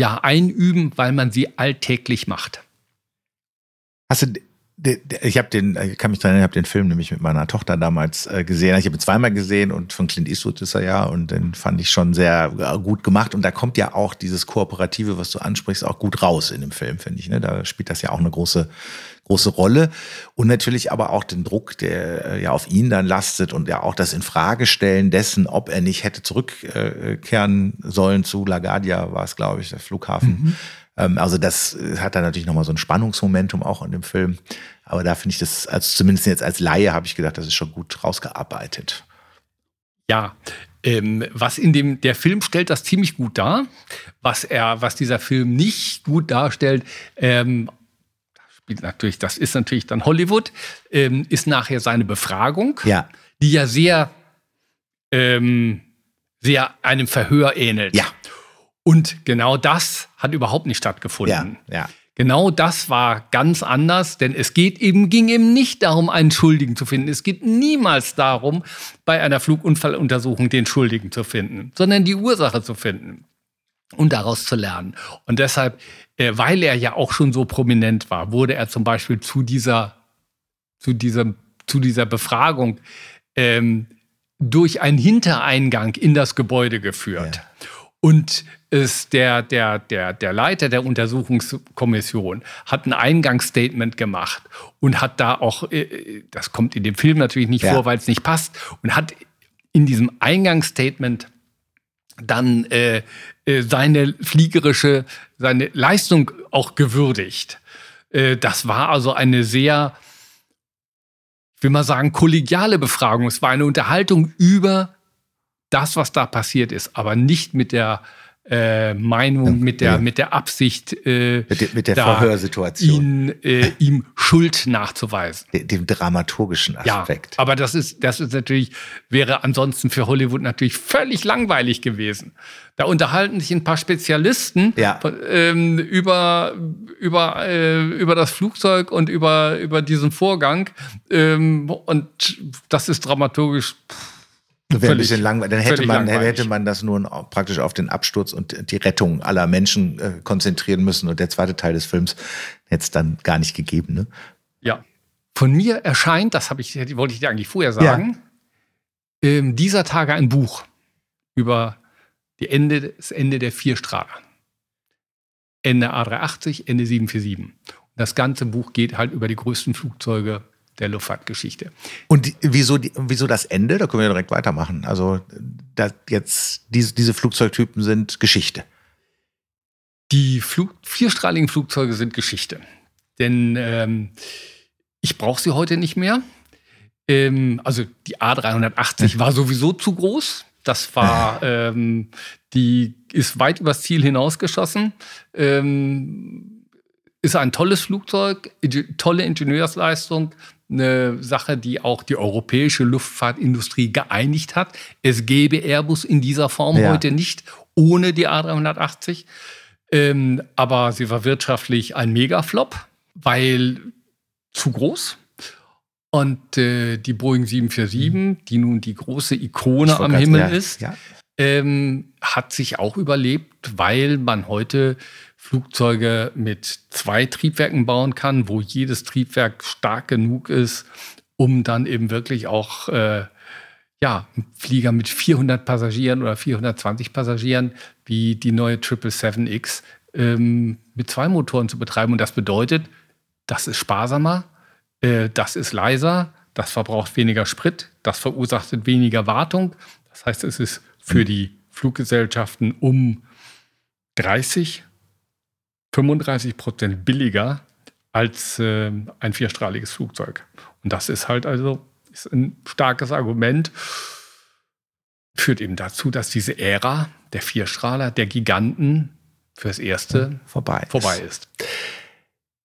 ja einüben, weil man sie alltäglich macht. Hast du ich habe den, ich kann mich daran erinnern, ich habe den Film nämlich mit meiner Tochter damals äh, gesehen. Ich habe ihn zweimal gesehen und von Clint Eastwood ist er ja und den fand ich schon sehr äh, gut gemacht. Und da kommt ja auch dieses Kooperative, was du ansprichst, auch gut raus in dem Film, finde ich. Ne? Da spielt das ja auch eine große, große Rolle. Und natürlich aber auch den Druck, der äh, ja auf ihn dann lastet und ja auch das Infragestellen dessen, ob er nicht hätte zurückkehren sollen zu LaGuardia, war es, glaube ich, der Flughafen. Mhm also das äh, hat dann natürlich nochmal so ein Spannungsmomentum auch in dem Film. Aber da finde ich das, also zumindest jetzt als Laie habe ich gedacht, das ist schon gut rausgearbeitet. Ja, ähm, was in dem, der Film stellt das ziemlich gut dar. Was er, was dieser Film nicht gut darstellt, ähm, spielt natürlich, das ist natürlich dann Hollywood, ähm, ist nachher seine Befragung, ja. die ja sehr, ähm, sehr einem Verhör ähnelt. Ja. Und genau das hat überhaupt nicht stattgefunden. Ja, ja. Genau das war ganz anders, denn es geht eben, ging eben nicht darum, einen Schuldigen zu finden. Es geht niemals darum, bei einer Flugunfalluntersuchung den Schuldigen zu finden, sondern die Ursache zu finden und daraus zu lernen. Und deshalb, äh, weil er ja auch schon so prominent war, wurde er zum Beispiel zu dieser, zu dieser, zu dieser Befragung ähm, durch einen Hintereingang in das Gebäude geführt. Ja. Und ist der, der, der, der Leiter der Untersuchungskommission hat ein Eingangsstatement gemacht und hat da auch, äh, das kommt in dem Film natürlich nicht ja. vor, weil es nicht passt, und hat in diesem Eingangsstatement dann äh, äh, seine fliegerische, seine Leistung auch gewürdigt. Äh, das war also eine sehr, ich will mal sagen, kollegiale Befragung. Es war eine Unterhaltung über das, was da passiert ist, aber nicht mit der äh, Meinung, mit der, ja. mit der Absicht, äh, mit, de, mit der Verhörsituation, ihn, äh, ihm Schuld nachzuweisen. De, dem dramaturgischen Aspekt. Ja, aber das ist, das ist natürlich, wäre ansonsten für Hollywood natürlich völlig langweilig gewesen. Da unterhalten sich ein paar Spezialisten ja. ähm, über, über, äh, über das Flugzeug und über, über diesen Vorgang. Ähm, und das ist dramaturgisch. Pff, Wäre ein bisschen langweilig. Dann hätte man, langweilig. hätte man das nur praktisch auf den Absturz und die Rettung aller Menschen äh, konzentrieren müssen. Und der zweite Teil des Films hätte es dann gar nicht gegeben. Ne? Ja. Von mir erscheint, das ich, wollte ich dir eigentlich vorher sagen, ja. ähm, dieser Tage ein Buch über die Ende, das Ende der Vierstrahler. Ende A380, Ende 747. Das ganze Buch geht halt über die größten Flugzeuge der Luftfahrtgeschichte. Und wieso, wieso das Ende? Da können wir direkt weitermachen. Also jetzt diese, diese Flugzeugtypen sind Geschichte. Die Flug, vierstrahligen Flugzeuge sind Geschichte. Denn ähm, ich brauche sie heute nicht mehr. Ähm, also die A380 war sowieso zu groß. Das war, ähm, die ist weit übers Ziel hinausgeschossen. Ähm, ist ein tolles Flugzeug, tolle Ingenieursleistung, eine Sache, die auch die europäische Luftfahrtindustrie geeinigt hat. Es gäbe Airbus in dieser Form ja. heute nicht ohne die A380. Ähm, aber sie war wirtschaftlich ein Megaflop, weil zu groß. Und äh, die Boeing 747, mhm. die nun die große Ikone am Himmel ja, ist, ja. Ähm, hat sich auch überlebt, weil man heute Flugzeuge mit zwei Triebwerken bauen kann, wo jedes Triebwerk stark genug ist, um dann eben wirklich auch äh, ja, einen Flieger mit 400 Passagieren oder 420 Passagieren wie die neue 777X ähm, mit zwei Motoren zu betreiben. Und das bedeutet, das ist sparsamer, äh, das ist leiser, das verbraucht weniger Sprit, das verursacht weniger Wartung. Das heißt, es ist für die Fluggesellschaften um 30, 35 Prozent billiger als äh, ein vierstrahliges Flugzeug. Und das ist halt also ist ein starkes Argument. Führt eben dazu, dass diese Ära der Vierstrahler, der Giganten fürs Erste vorbei, vorbei ist.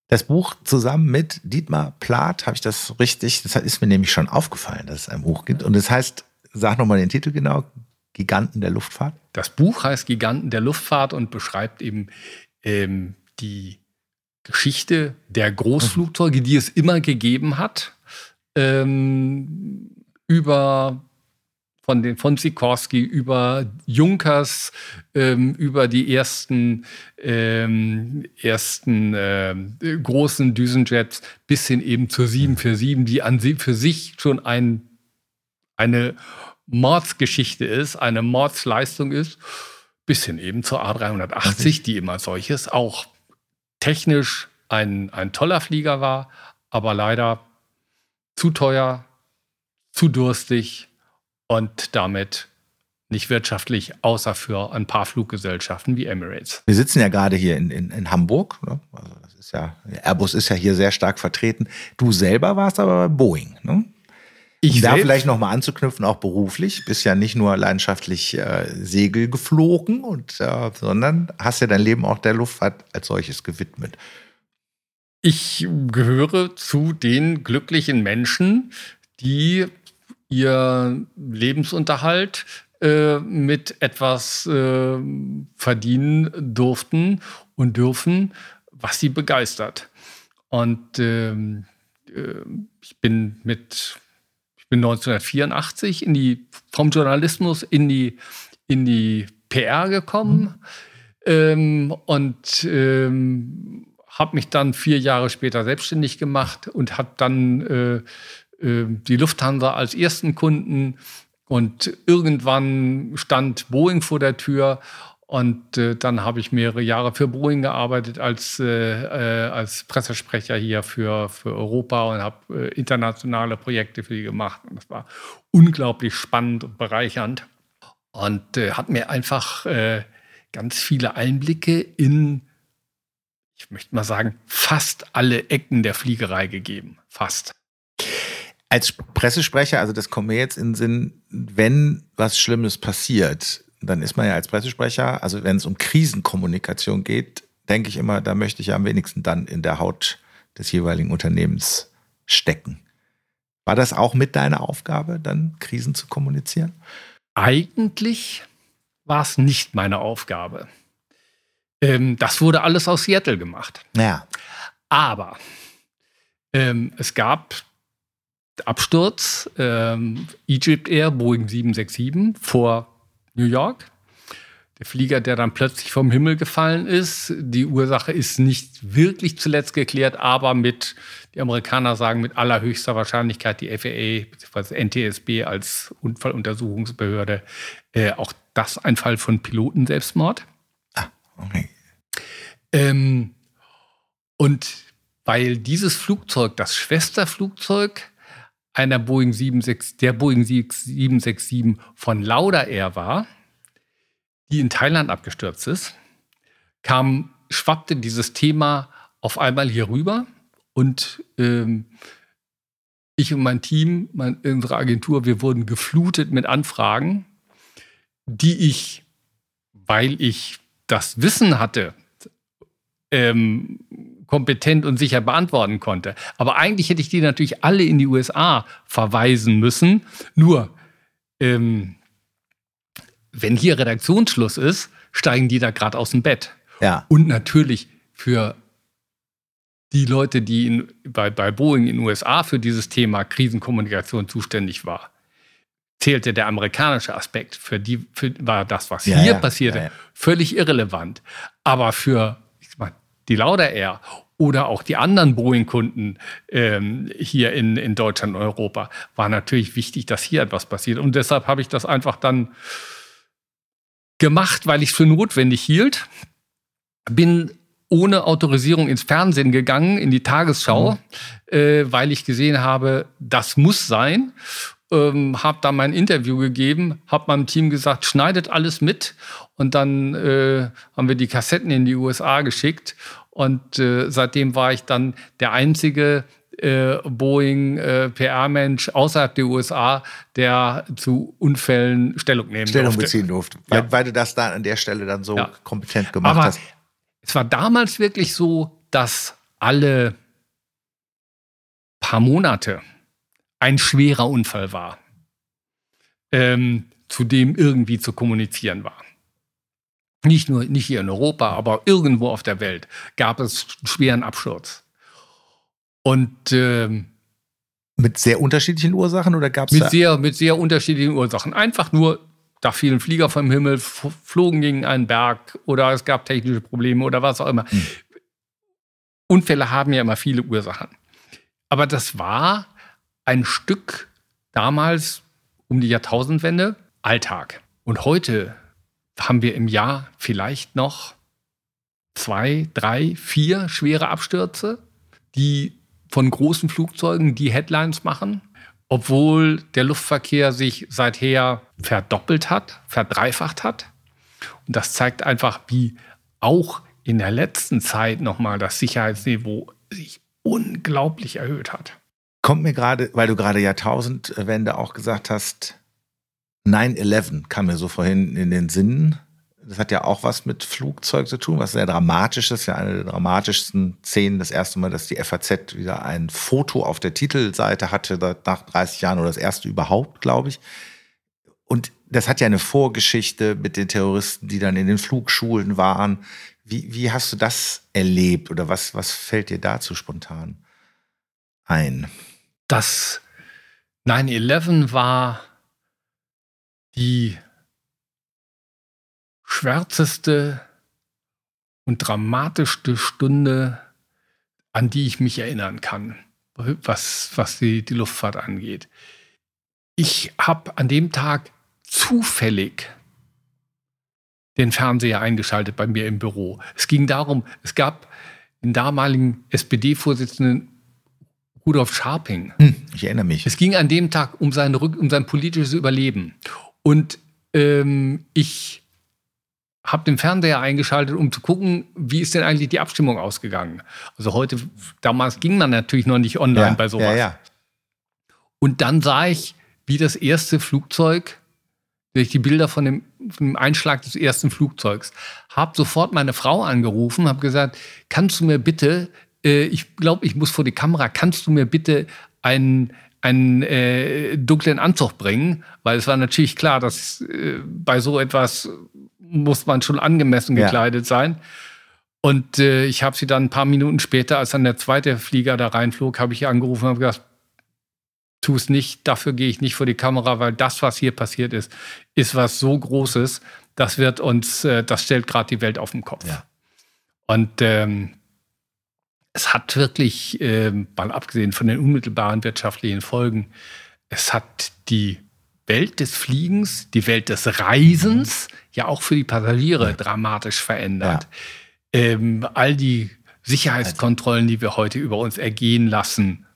Das Buch zusammen mit Dietmar Plath, habe ich das richtig? Das ist mir nämlich schon aufgefallen, dass es ein Buch gibt. Und es das heißt, sag nochmal den Titel genau, Giganten der Luftfahrt. Das Buch heißt Giganten der Luftfahrt und beschreibt eben ähm, die Geschichte der Großflugzeuge, die es immer gegeben hat, ähm, über von, den, von Sikorsky über Junkers, ähm, über die ersten, ähm, ersten äh, großen Düsenjets bis hin eben zur 747, die an sie für sich schon ein, eine Mordsgeschichte ist, eine Mordsleistung ist, bis hin eben zur A380, die immer solches auch technisch ein, ein toller Flieger war, aber leider zu teuer, zu durstig, und damit nicht wirtschaftlich, außer für ein paar Fluggesellschaften wie Emirates. Wir sitzen ja gerade hier in, in, in Hamburg. Ne? Also ist ja, Airbus ist ja hier sehr stark vertreten. Du selber warst aber bei Boeing. Ne? Ich da vielleicht nochmal anzuknüpfen, auch beruflich, bist ja nicht nur leidenschaftlich äh, Segel geflogen, und, äh, sondern hast ja dein Leben auch der Luftfahrt als solches gewidmet. Ich gehöre zu den glücklichen Menschen, die ihr Lebensunterhalt äh, mit etwas äh, verdienen durften und dürfen, was sie begeistert. Und ähm, äh, ich bin mit bin 1984 in die, vom Journalismus in die, in die PR gekommen mhm. ähm, und ähm, habe mich dann vier Jahre später selbstständig gemacht und habe dann äh, ähm, die Lufthansa als ersten Kunden und irgendwann stand Boeing vor der Tür und äh, dann habe ich mehrere Jahre für Boeing gearbeitet als, äh, äh, als Pressesprecher hier für, für Europa und habe äh, internationale Projekte für die gemacht. Und das war unglaublich spannend und bereichernd und äh, hat mir einfach äh, ganz viele Einblicke in, ich möchte mal sagen, fast alle Ecken der Fliegerei gegeben. Fast. Als Pressesprecher, also das kommt mir jetzt in den Sinn, wenn was Schlimmes passiert, dann ist man ja als Pressesprecher, also wenn es um Krisenkommunikation geht, denke ich immer, da möchte ich ja am wenigsten dann in der Haut des jeweiligen Unternehmens stecken. War das auch mit deiner Aufgabe, dann Krisen zu kommunizieren? Eigentlich war es nicht meine Aufgabe. Ähm, das wurde alles aus Seattle gemacht. Ja. Aber ähm, es gab Absturz, ähm, Egypt Air, Boeing 767 vor New York. Der Flieger, der dann plötzlich vom Himmel gefallen ist. Die Ursache ist nicht wirklich zuletzt geklärt, aber mit, die Amerikaner sagen mit allerhöchster Wahrscheinlichkeit, die FAA bzw. NTSB als Unfalluntersuchungsbehörde, äh, auch das ein Fall von Pilotenselbstmord. Ah, okay. Ähm, und weil dieses Flugzeug, das Schwesterflugzeug einer Boeing 76, der Boeing 767 von Lauda Air war, die in Thailand abgestürzt ist, kam, schwappte dieses Thema auf einmal hier rüber und ähm, ich und mein Team, mein, unsere Agentur, wir wurden geflutet mit Anfragen, die ich, weil ich das Wissen hatte, ähm, kompetent und sicher beantworten konnte. Aber eigentlich hätte ich die natürlich alle in die USA verweisen müssen. Nur, ähm, wenn hier Redaktionsschluss ist, steigen die da gerade aus dem Bett. Ja. Und natürlich für die Leute, die in, bei, bei Boeing in den USA für dieses Thema Krisenkommunikation zuständig war, zählte der amerikanische Aspekt. Für die für, war das, was ja, hier ja, passierte, völlig irrelevant. Aber für die Lauda Air oder auch die anderen Boeing-Kunden ähm, hier in, in Deutschland und Europa war natürlich wichtig, dass hier etwas passiert. Und deshalb habe ich das einfach dann gemacht, weil ich es für notwendig hielt. Bin ohne Autorisierung ins Fernsehen gegangen, in die Tagesschau, mhm. äh, weil ich gesehen habe, das muss sein. Ähm, habe da mein Interview gegeben, habe meinem Team gesagt, schneidet alles mit. Und dann äh, haben wir die Kassetten in die USA geschickt. Und äh, seitdem war ich dann der einzige äh, Boeing äh, PR-Mensch außerhalb der USA, der zu Unfällen Stellung nehmen Stellung durfte. beziehen durfte. Weil, ja. weil, du das da an der Stelle dann so ja. kompetent gemacht Aber hast. Es war damals wirklich so, dass alle paar Monate ein schwerer Unfall war, ähm, zu dem irgendwie zu kommunizieren war. Nicht nur nicht hier in Europa, aber irgendwo auf der Welt gab es schweren Absturz. Und ähm, mit sehr unterschiedlichen Ursachen oder gab es mit sehr mit sehr unterschiedlichen Ursachen. Einfach nur da fielen Flieger vom Himmel, flogen gegen einen Berg oder es gab technische Probleme oder was auch immer. Hm. Unfälle haben ja immer viele Ursachen. Aber das war ein Stück damals um die Jahrtausendwende Alltag. Und heute haben wir im Jahr vielleicht noch zwei, drei, vier schwere Abstürze, die von großen Flugzeugen die Headlines machen obwohl der Luftverkehr sich seither verdoppelt hat, verdreifacht hat. Und das zeigt einfach, wie auch in der letzten Zeit nochmal das Sicherheitsniveau sich unglaublich erhöht hat. Kommt mir gerade, weil du gerade Jahrtausendwende auch gesagt hast, 9-11 kam mir so vorhin in den Sinn. Das hat ja auch was mit Flugzeug zu tun, was sehr dramatisch ist. Ja, eine der dramatischsten Szenen. Das erste Mal, dass die FAZ wieder ein Foto auf der Titelseite hatte, nach 30 Jahren oder das erste überhaupt, glaube ich. Und das hat ja eine Vorgeschichte mit den Terroristen, die dann in den Flugschulen waren. Wie, wie hast du das erlebt oder was, was fällt dir dazu spontan ein? Das 9-11 war die schwärzeste und dramatischste Stunde, an die ich mich erinnern kann, was, was die, die Luftfahrt angeht. Ich habe an dem Tag zufällig den Fernseher eingeschaltet bei mir im Büro. Es ging darum, es gab den damaligen SPD-Vorsitzenden Rudolf Scharping. Hm, ich erinnere mich. Es ging an dem Tag um sein, um sein politisches Überleben. Und ähm, ich habe den Fernseher eingeschaltet, um zu gucken, wie ist denn eigentlich die Abstimmung ausgegangen. Also heute, damals ging man natürlich noch nicht online ja, bei sowas. Ja, ja. Und dann sah ich, wie das erste Flugzeug, durch die Bilder von dem, von dem Einschlag des ersten Flugzeugs, habe sofort meine Frau angerufen, habe gesagt, kannst du mir bitte, äh, ich glaube, ich muss vor die Kamera, kannst du mir bitte einen einen äh, dunklen Anzug bringen, weil es war natürlich klar, dass äh, bei so etwas muss man schon angemessen gekleidet ja. sein. Und äh, ich habe sie dann ein paar Minuten später, als dann der zweite Flieger da reinflog, habe ich ihr angerufen und habe gesagt, tu es nicht, dafür gehe ich nicht vor die Kamera, weil das, was hier passiert ist, ist was so Großes, das wird uns, äh, das stellt gerade die Welt auf den Kopf. Ja. Und ähm, es hat wirklich, äh, mal abgesehen von den unmittelbaren wirtschaftlichen Folgen, es hat die Welt des Fliegens, die Welt des Reisens ja auch für die Passagiere dramatisch verändert. Ja. Ähm, all die Sicherheitskontrollen, die wir heute über uns ergehen lassen,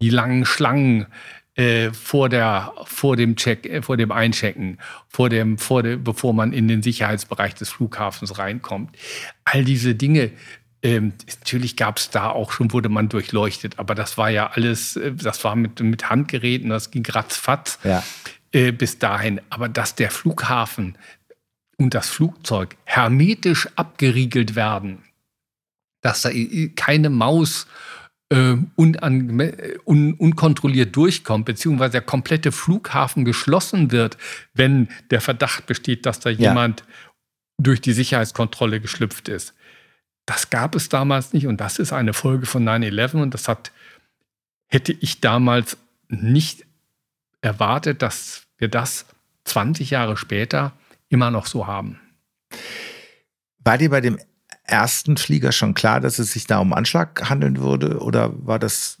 die langen Schlangen äh, vor, der, vor dem Check, äh, vor dem Einchecken, vor dem, vor dem, bevor man in den Sicherheitsbereich des Flughafens reinkommt. All diese Dinge, ähm, natürlich gab es da auch schon, wurde man durchleuchtet, aber das war ja alles, äh, das war mit, mit Handgeräten, das ging ratzfatz ja. äh, bis dahin. Aber dass der Flughafen und das Flugzeug hermetisch abgeriegelt werden, dass da keine Maus äh, un, un, unkontrolliert durchkommt, beziehungsweise der komplette Flughafen geschlossen wird, wenn der Verdacht besteht, dass da ja. jemand durch die Sicherheitskontrolle geschlüpft ist. Das gab es damals nicht und das ist eine Folge von 9-11 und das hat, hätte ich damals nicht erwartet, dass wir das 20 Jahre später immer noch so haben. War dir bei dem ersten Flieger schon klar, dass es sich da um Anschlag handeln würde? Oder war das.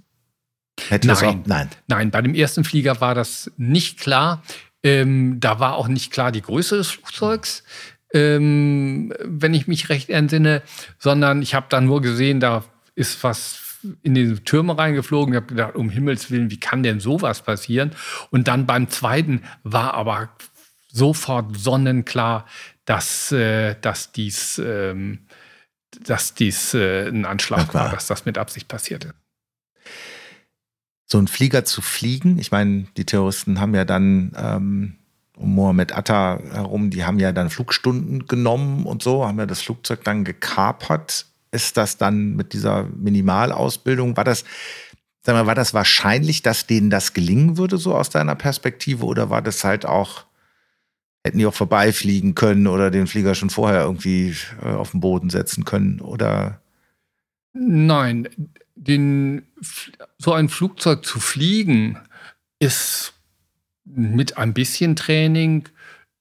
Hätte nein, das auch, nein. Nein, bei dem ersten Flieger war das nicht klar. Ähm, da war auch nicht klar die Größe des Flugzeugs, ähm, wenn ich mich recht entsinne, sondern ich habe dann nur gesehen, da ist was in die Türme reingeflogen. Ich habe gedacht, um Himmels Willen, wie kann denn sowas passieren? Und dann beim zweiten war aber sofort sonnenklar, dass, äh, dass dies ähm, dass dies äh, ein Anschlag war, dass das mit Absicht passierte. So ein Flieger zu fliegen, ich meine, die Terroristen haben ja dann ähm, um Mohammed Atta herum, die haben ja dann Flugstunden genommen und so, haben ja das Flugzeug dann gekapert. Ist das dann mit dieser Minimalausbildung, war das, sag mal, war das wahrscheinlich, dass denen das gelingen würde, so aus deiner Perspektive, oder war das halt auch hätten die auch vorbeifliegen können oder den Flieger schon vorher irgendwie äh, auf den Boden setzen können oder? Nein, den, so ein Flugzeug zu fliegen ist mit ein bisschen Training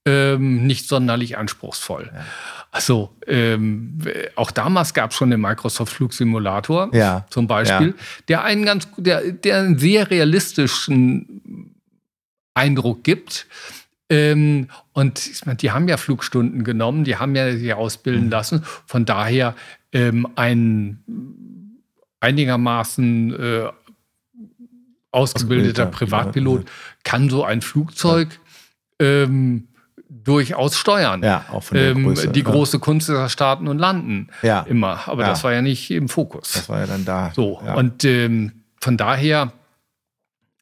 ähm, nicht sonderlich anspruchsvoll. Ja. Also ähm, auch damals gab es schon den Microsoft Flugsimulator ja. zum Beispiel, ja. der einen ganz, der, der einen sehr realistischen Eindruck gibt. Ähm, und die haben ja Flugstunden genommen, die haben ja sich ausbilden mhm. lassen. Von daher ähm, ein einigermaßen äh, ausgebildeter Privatpilot. Kann so ein Flugzeug ja. ähm, durchaus steuern. Ja, auch von der ähm, Größe, Die große Kunst ist Starten und Landen. Ja. Immer. Aber das war ja nicht im Fokus. Das war ja dann da. So. Und ähm, von daher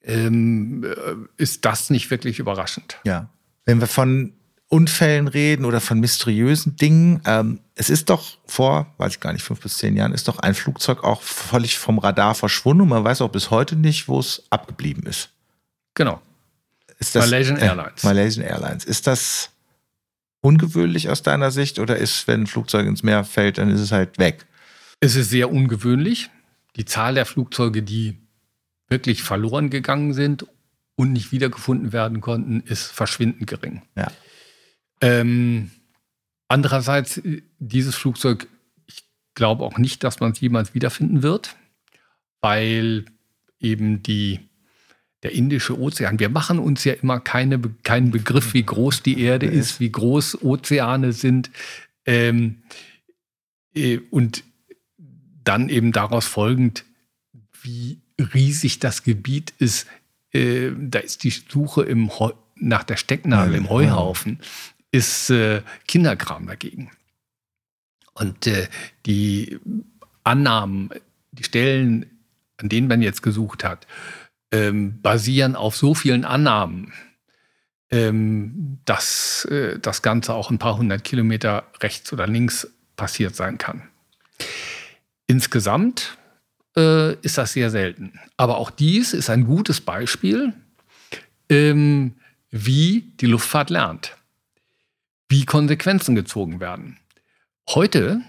ähm, äh, ist das nicht wirklich überraschend. Ja. Wenn wir von Unfällen reden oder von mysteriösen Dingen, ähm, es ist doch vor, weiß ich gar nicht, fünf bis zehn Jahren, ist doch ein Flugzeug auch völlig vom Radar verschwunden und man weiß auch bis heute nicht, wo es abgeblieben ist. Genau. Ist das, Malaysian äh, Airlines. Malaysian Airlines. Ist das ungewöhnlich aus deiner Sicht oder ist, wenn ein Flugzeug ins Meer fällt, dann ist es halt weg? Es ist sehr ungewöhnlich. Die Zahl der Flugzeuge, die wirklich verloren gegangen sind und nicht wiedergefunden werden konnten, ist verschwindend gering. Ja. Ähm, andererseits, dieses Flugzeug, ich glaube auch nicht, dass man es jemals wiederfinden wird, weil eben die, der Indische Ozean, wir machen uns ja immer keine, keinen Begriff, wie groß die Erde ist, wie groß Ozeane sind. Ähm, äh, und dann eben daraus folgend, wie riesig das Gebiet ist, äh, da ist die Suche im nach der Stecknadel im Heuhaufen, ist äh, Kinderkram dagegen. Und äh, die Annahmen, die Stellen, an denen man jetzt gesucht hat, ähm, basieren auf so vielen Annahmen, ähm, dass äh, das Ganze auch ein paar hundert Kilometer rechts oder links passiert sein kann. Insgesamt äh, ist das sehr selten. Aber auch dies ist ein gutes Beispiel, ähm, wie die Luftfahrt lernt, wie Konsequenzen gezogen werden. Heute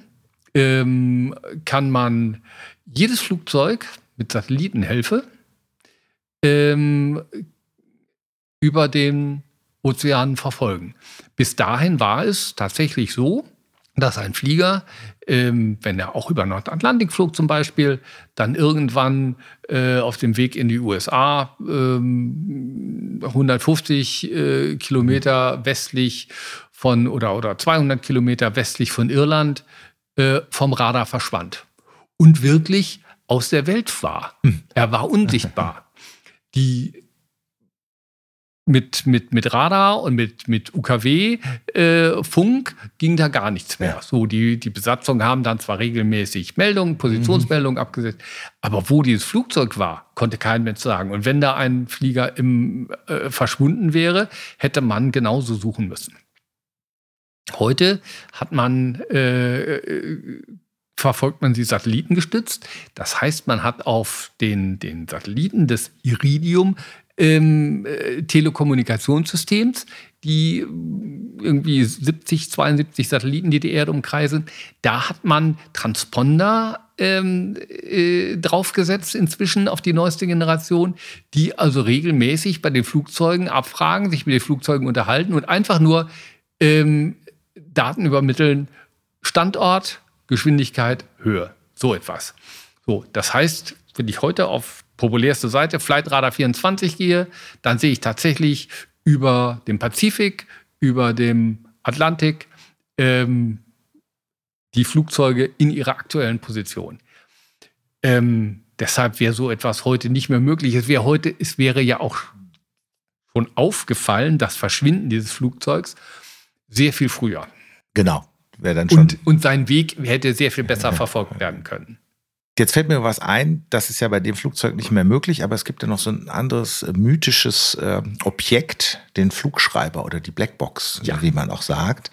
ähm, kann man jedes Flugzeug mit Satellitenhilfe ähm, über den Ozean verfolgen. Bis dahin war es tatsächlich so, dass ein Flieger, ähm, wenn er auch über Nordatlantik flog zum Beispiel, dann irgendwann äh, auf dem Weg in die USA ähm, 150 äh, Kilometer westlich von oder, oder 200 Kilometer westlich von Irland äh, vom Radar verschwand und wirklich aus der Welt war. Hm. Er war unsichtbar. Die mit, mit, mit Radar und mit, mit UKW-Funk äh, ging da gar nichts mehr. Ja. So, die, die Besatzung haben dann zwar regelmäßig Meldungen, Positionsmeldungen mhm. abgesetzt, aber wo dieses Flugzeug war, konnte kein Mensch sagen. Und wenn da ein Flieger im, äh, verschwunden wäre, hätte man genauso suchen müssen. Heute hat man äh, äh verfolgt man sie satellitengestützt. Das heißt, man hat auf den, den Satelliten des Iridium ähm, äh, Telekommunikationssystems, die irgendwie 70, 72 Satelliten, die die Erde umkreisen. Da hat man Transponder ähm, äh, draufgesetzt inzwischen auf die neueste Generation, die also regelmäßig bei den Flugzeugen abfragen, sich mit den Flugzeugen unterhalten und einfach nur ähm, Daten übermitteln. Standort, Geschwindigkeit, Höhe. So etwas. So, das heißt, wenn ich heute auf populärste Seite Flightradar 24 gehe, dann sehe ich tatsächlich über dem Pazifik, über dem Atlantik ähm, die Flugzeuge in ihrer aktuellen Position. Ähm, deshalb wäre so etwas heute nicht mehr möglich. Es wäre heute, es wäre ja auch schon aufgefallen, das Verschwinden dieses Flugzeugs sehr viel früher. Genau. Dann schon und, und sein Weg hätte sehr viel besser verfolgt werden können. Jetzt fällt mir was ein, das ist ja bei dem Flugzeug nicht mehr möglich, aber es gibt ja noch so ein anderes äh, mythisches äh, Objekt, den Flugschreiber oder die Blackbox, ja. wie man auch sagt,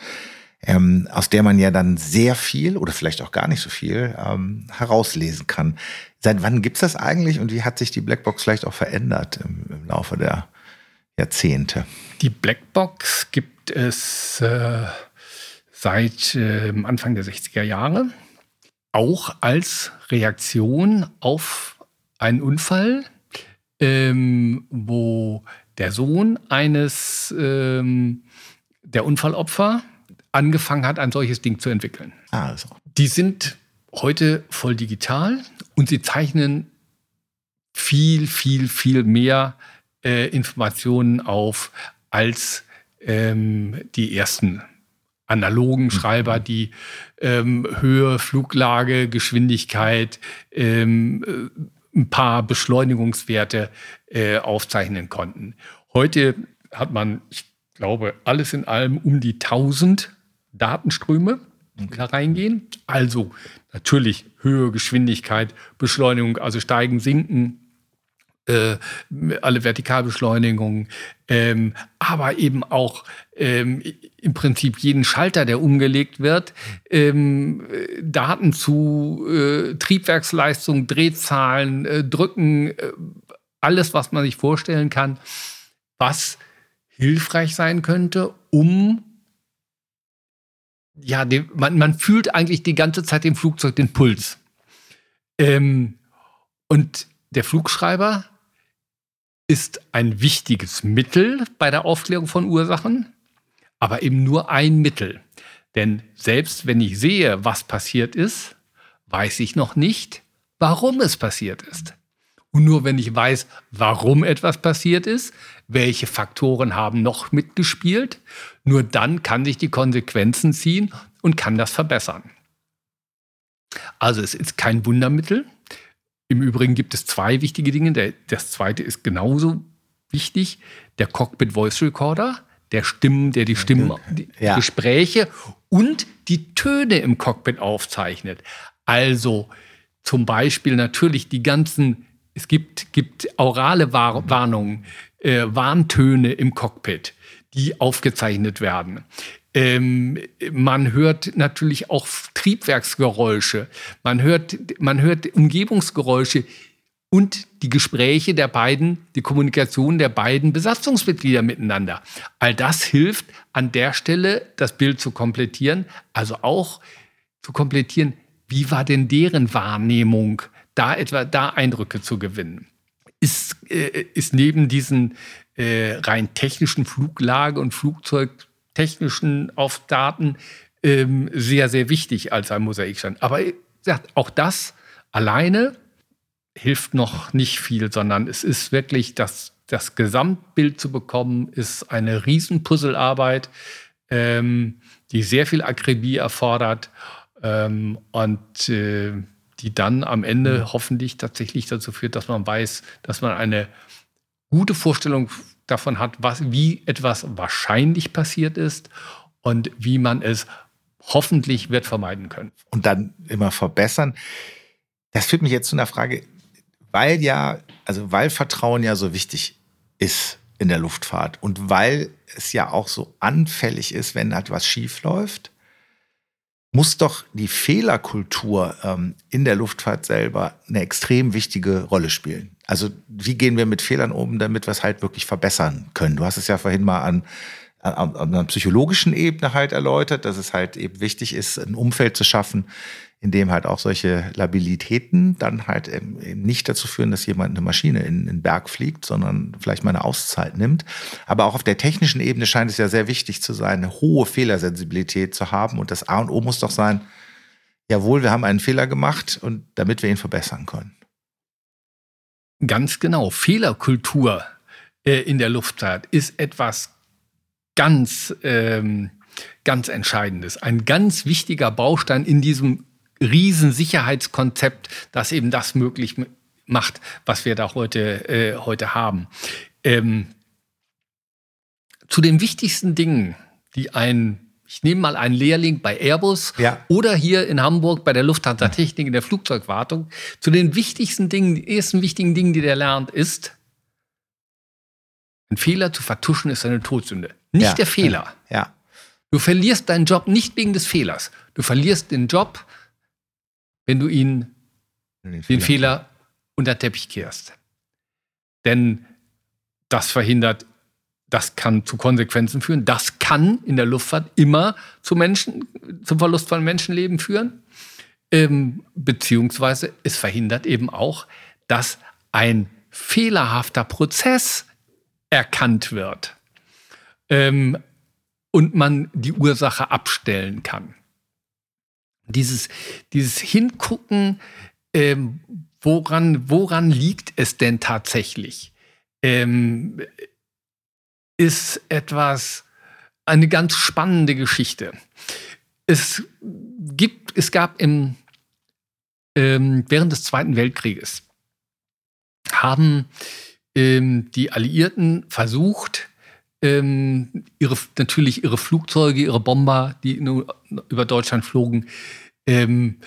ähm, aus der man ja dann sehr viel oder vielleicht auch gar nicht so viel ähm, herauslesen kann. Seit wann gibt's das eigentlich und wie hat sich die Blackbox vielleicht auch verändert im, im Laufe der Jahrzehnte? Die Blackbox gibt es äh, seit äh, Anfang der 60er Jahre auch als Reaktion auf einen Unfall, ähm, wo der Sohn eines ähm, der Unfallopfer angefangen hat, ein solches Ding zu entwickeln. Also. Die sind heute voll digital und sie zeichnen viel, viel, viel mehr äh, Informationen auf als ähm, die ersten analogen mhm. Schreiber, die ähm, Höhe, Fluglage, Geschwindigkeit, ähm, äh, ein paar Beschleunigungswerte äh, aufzeichnen konnten. Heute hat man, ich glaube, alles in allem um die 1000 Datenströme, die da reingehen. Also natürlich Höhe, Geschwindigkeit, Beschleunigung, also steigen, sinken, äh, alle Vertikalbeschleunigungen, ähm, aber eben auch ähm, im Prinzip jeden Schalter, der umgelegt wird, ähm, Daten zu äh, Triebwerksleistung, Drehzahlen, äh, Drücken, äh, alles, was man sich vorstellen kann, was hilfreich sein könnte, um ja, den, man, man fühlt eigentlich die ganze Zeit im Flugzeug den Puls. Ähm, und der Flugschreiber ist ein wichtiges Mittel bei der Aufklärung von Ursachen, aber eben nur ein Mittel. Denn selbst wenn ich sehe, was passiert ist, weiß ich noch nicht, warum es passiert ist. Und nur wenn ich weiß, warum etwas passiert ist, welche Faktoren haben noch mitgespielt, nur dann kann ich die Konsequenzen ziehen und kann das verbessern. Also es ist kein Wundermittel, im Übrigen gibt es zwei wichtige Dinge. Der, das zweite ist genauso wichtig. Der Cockpit Voice Recorder, der Stimmen, der die Stimmen, die ja. Gespräche und die Töne im Cockpit aufzeichnet. Also zum Beispiel natürlich die ganzen, es gibt, gibt aurale Warnungen, äh, Warntöne im Cockpit, die aufgezeichnet werden. Ähm, man hört natürlich auch Triebwerksgeräusche, man hört, man hört Umgebungsgeräusche und die Gespräche der beiden, die Kommunikation der beiden Besatzungsmitglieder miteinander. All das hilft an der Stelle, das Bild zu komplettieren, also auch zu komplettieren, wie war denn deren Wahrnehmung, da etwa da Eindrücke zu gewinnen. Ist, äh, ist neben diesen äh, rein technischen Fluglage und Flugzeug technischen auf Daten ähm, sehr, sehr wichtig als ein Mosaikstein. Aber sagt, auch das alleine hilft noch nicht viel, sondern es ist wirklich das, das Gesamtbild zu bekommen, ist eine Riesenpuzzlearbeit, ähm, die sehr viel Akribie erfordert. ähm, und äh, die dann am Ende mhm. hoffentlich tatsächlich dazu führt, dass man weiß, dass man eine gute Vorstellung davon hat, was, wie etwas wahrscheinlich passiert ist und wie man es hoffentlich wird vermeiden können. Und dann immer verbessern. Das führt mich jetzt zu einer Frage, weil ja, also weil Vertrauen ja so wichtig ist in der Luftfahrt und weil es ja auch so anfällig ist, wenn etwas schief läuft, muss doch die Fehlerkultur ähm, in der Luftfahrt selber eine extrem wichtige Rolle spielen. Also wie gehen wir mit Fehlern um, damit wir es halt wirklich verbessern können? Du hast es ja vorhin mal an, an, an einer psychologischen Ebene halt erläutert, dass es halt eben wichtig ist, ein Umfeld zu schaffen, in dem halt auch solche Labilitäten dann halt eben nicht dazu führen, dass jemand eine Maschine in den Berg fliegt, sondern vielleicht mal eine Auszeit nimmt. Aber auch auf der technischen Ebene scheint es ja sehr wichtig zu sein, eine hohe Fehlersensibilität zu haben. Und das A und O muss doch sein, jawohl, wir haben einen Fehler gemacht und damit wir ihn verbessern können. Ganz genau. Fehlerkultur äh, in der Luftfahrt ist etwas ganz, ähm, ganz Entscheidendes. Ein ganz wichtiger Baustein in diesem Riesensicherheitskonzept, das eben das möglich macht, was wir da heute, äh, heute haben. Ähm, zu den wichtigsten Dingen, die ein, ich nehme mal einen Lehrling bei Airbus ja. oder hier in Hamburg bei der Lufthansa Technik in der Flugzeugwartung, zu den wichtigsten Dingen, die ersten wichtigen Dingen, die der lernt, ist, ein Fehler zu vertuschen ist eine Todsünde. Nicht ja. der Fehler. Ja. Du verlierst deinen Job nicht wegen des Fehlers. Du verlierst den Job, wenn du ihn den, den Fehler unter Teppich kehrst. Denn das verhindert, das kann zu Konsequenzen führen. Das kann in der Luftfahrt immer zu Menschen, zum Verlust von Menschenleben führen. Ähm, beziehungsweise es verhindert eben auch, dass ein fehlerhafter Prozess erkannt wird ähm, und man die Ursache abstellen kann dieses, dieses Hingucken, ähm, woran, woran liegt es denn tatsächlich, ähm, ist etwas, eine ganz spannende Geschichte. Es, gibt, es gab im, ähm, während des Zweiten Weltkrieges, haben ähm, die Alliierten versucht, ähm, ihre, natürlich ihre Flugzeuge, ihre Bomber, die über Deutschland flogen, ähm,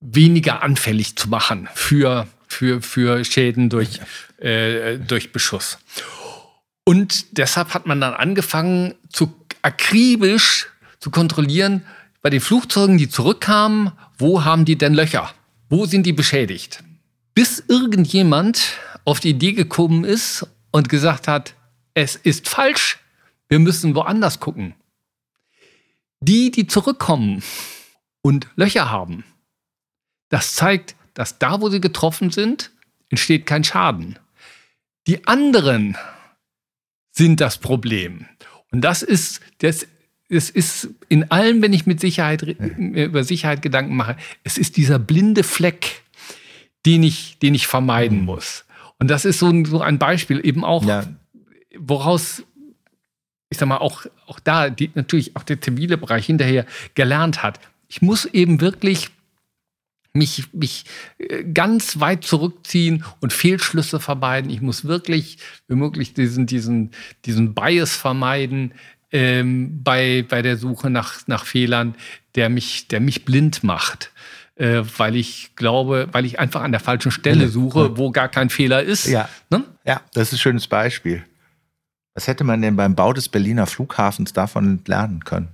weniger anfällig zu machen für, für, für Schäden durch, äh, durch Beschuss. Und deshalb hat man dann angefangen, zu akribisch zu kontrollieren, bei den Flugzeugen, die zurückkamen, wo haben die denn Löcher? Wo sind die beschädigt? Bis irgendjemand auf die Idee gekommen ist und gesagt hat, es ist falsch, wir müssen woanders gucken. Die, die zurückkommen und Löcher haben, das zeigt, dass da, wo sie getroffen sind, entsteht kein Schaden. Die anderen sind das Problem. Und das ist, das, es ist in allem, wenn ich mit Sicherheit, über Sicherheit Gedanken mache, es ist dieser blinde Fleck, den ich, den ich vermeiden mhm. muss. Und das ist so ein, so ein Beispiel eben auch ja woraus ich sag mal, auch, auch da, die, natürlich auch der zivile Bereich hinterher gelernt hat. Ich muss eben wirklich mich, mich äh, ganz weit zurückziehen und Fehlschlüsse vermeiden. Ich muss wirklich, wie möglich, diesen, diesen, diesen Bias vermeiden ähm, bei, bei der Suche nach, nach Fehlern, der mich, der mich blind macht. Äh, weil ich glaube, weil ich einfach an der falschen Stelle suche, wo gar kein Fehler ist. Ja, ne? ja das ist ein schönes Beispiel. Was hätte man denn beim Bau des Berliner Flughafens davon lernen können?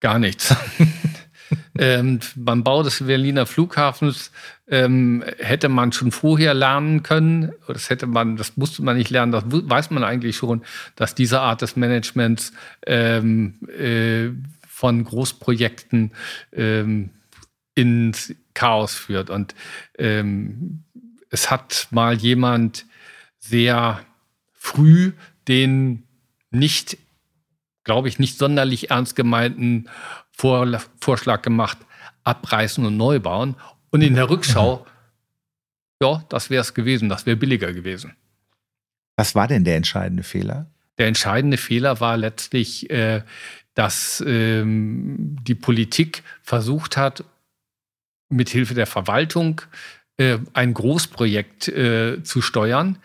Gar nichts. ähm, beim Bau des Berliner Flughafens ähm, hätte man schon vorher lernen können, das hätte man, das musste man nicht lernen, das weiß man eigentlich schon, dass diese Art des Managements ähm, äh, von Großprojekten ähm, ins Chaos führt. Und ähm, es hat mal jemand sehr früh den nicht, glaube ich, nicht sonderlich ernst gemeinten Vor Vorschlag gemacht, abreißen und neu bauen. Und in der Rückschau, ja, das wäre es gewesen, das wäre billiger gewesen. Was war denn der entscheidende Fehler? Der entscheidende Fehler war letztlich, äh, dass ähm, die Politik versucht hat, mithilfe der Verwaltung äh, ein Großprojekt äh, zu steuern,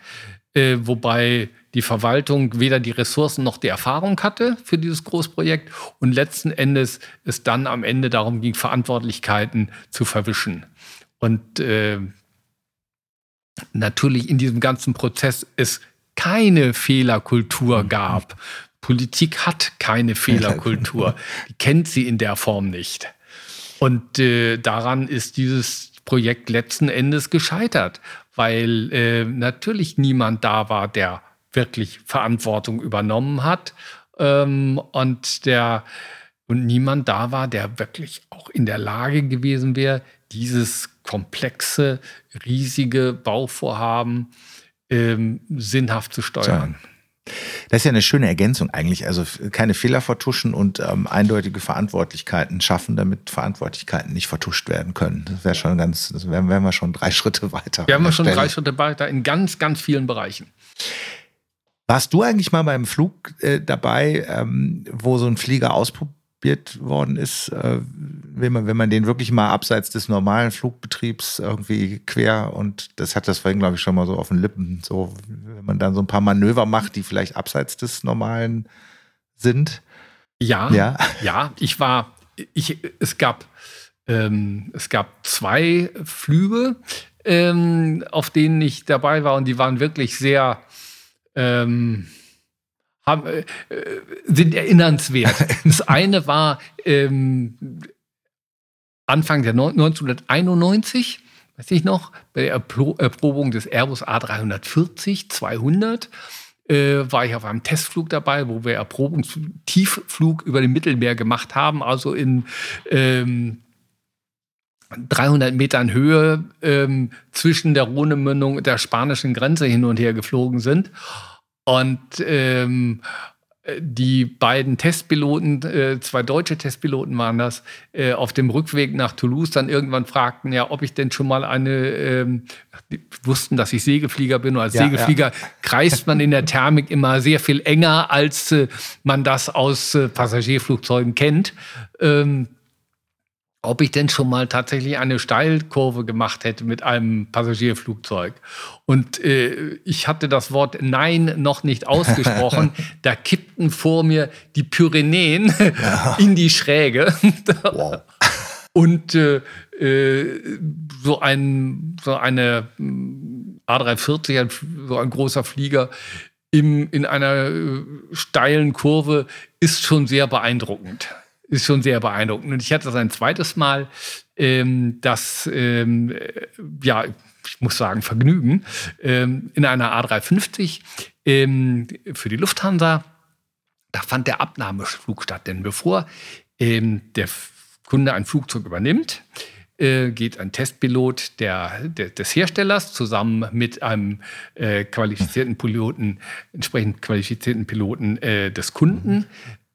äh, wobei die Verwaltung weder die Ressourcen noch die Erfahrung hatte für dieses Großprojekt und letzten Endes es dann am Ende darum ging, Verantwortlichkeiten zu verwischen. Und äh, natürlich in diesem ganzen Prozess es keine Fehlerkultur mhm. gab. Politik hat keine Fehlerkultur. Die kennt sie in der Form nicht. Und äh, daran ist dieses Projekt letzten Endes gescheitert, weil äh, natürlich niemand da war, der wirklich Verantwortung übernommen hat ähm, und der und niemand da war, der wirklich auch in der Lage gewesen wäre, dieses komplexe, riesige Bauvorhaben ähm, sinnhaft zu steuern. Das ist ja eine schöne Ergänzung eigentlich. Also keine Fehler vertuschen und ähm, eindeutige Verantwortlichkeiten schaffen, damit Verantwortlichkeiten nicht vertuscht werden können. Das wäre schon ganz, das wären, wären wir schon drei Schritte weiter. Wären wir schon Stelle. drei Schritte weiter in ganz, ganz vielen Bereichen. Warst du eigentlich mal beim Flug äh, dabei, ähm, wo so ein Flieger ausprobiert probiert worden ist, äh, wenn, man, wenn man den wirklich mal abseits des normalen Flugbetriebs irgendwie quer und das hat das vorhin, glaube ich, schon mal so auf den Lippen, so wenn man dann so ein paar Manöver macht, die vielleicht abseits des normalen sind. Ja, ja, ja ich war, ich, es gab, ähm, es gab zwei Flüge, ähm, auf denen ich dabei war und die waren wirklich sehr, ähm, haben, äh, sind erinnernswert. Das eine war ähm, Anfang der 1991, weiß ich noch, bei der Erprobung des Airbus A340 200 äh, war ich auf einem Testflug dabei, wo wir Erprobungstiefflug über dem Mittelmeer gemacht haben, also in ähm, 300 Metern Höhe ähm, zwischen der Rhonemündung und der spanischen Grenze hin und her geflogen sind. Und ähm, die beiden Testpiloten, äh, zwei deutsche Testpiloten waren das, äh, auf dem Rückweg nach Toulouse dann irgendwann fragten, ja, ob ich denn schon mal eine, ähm, wussten, dass ich Segelflieger bin. Und als ja, Segelflieger ja. kreist man in der Thermik immer sehr viel enger, als äh, man das aus äh, Passagierflugzeugen kennt. Ähm, ob ich denn schon mal tatsächlich eine Steilkurve gemacht hätte mit einem Passagierflugzeug. Und äh, ich hatte das Wort Nein noch nicht ausgesprochen. da kippten vor mir die Pyrenäen ja. in die Schräge. Wow. Und äh, äh, so, ein, so eine hm, A340, so ein großer Flieger im, in einer äh, steilen Kurve ist schon sehr beeindruckend ist schon sehr beeindruckend. Und ich hatte das ein zweites Mal, ähm, das, ähm, ja, ich muss sagen, Vergnügen, ähm, in einer A350 ähm, für die Lufthansa. Da fand der Abnahmeflug statt. Denn bevor ähm, der Kunde ein Flugzeug übernimmt, äh, geht ein Testpilot der, der, des Herstellers zusammen mit einem äh, qualifizierten Piloten, entsprechend qualifizierten Piloten äh, des Kunden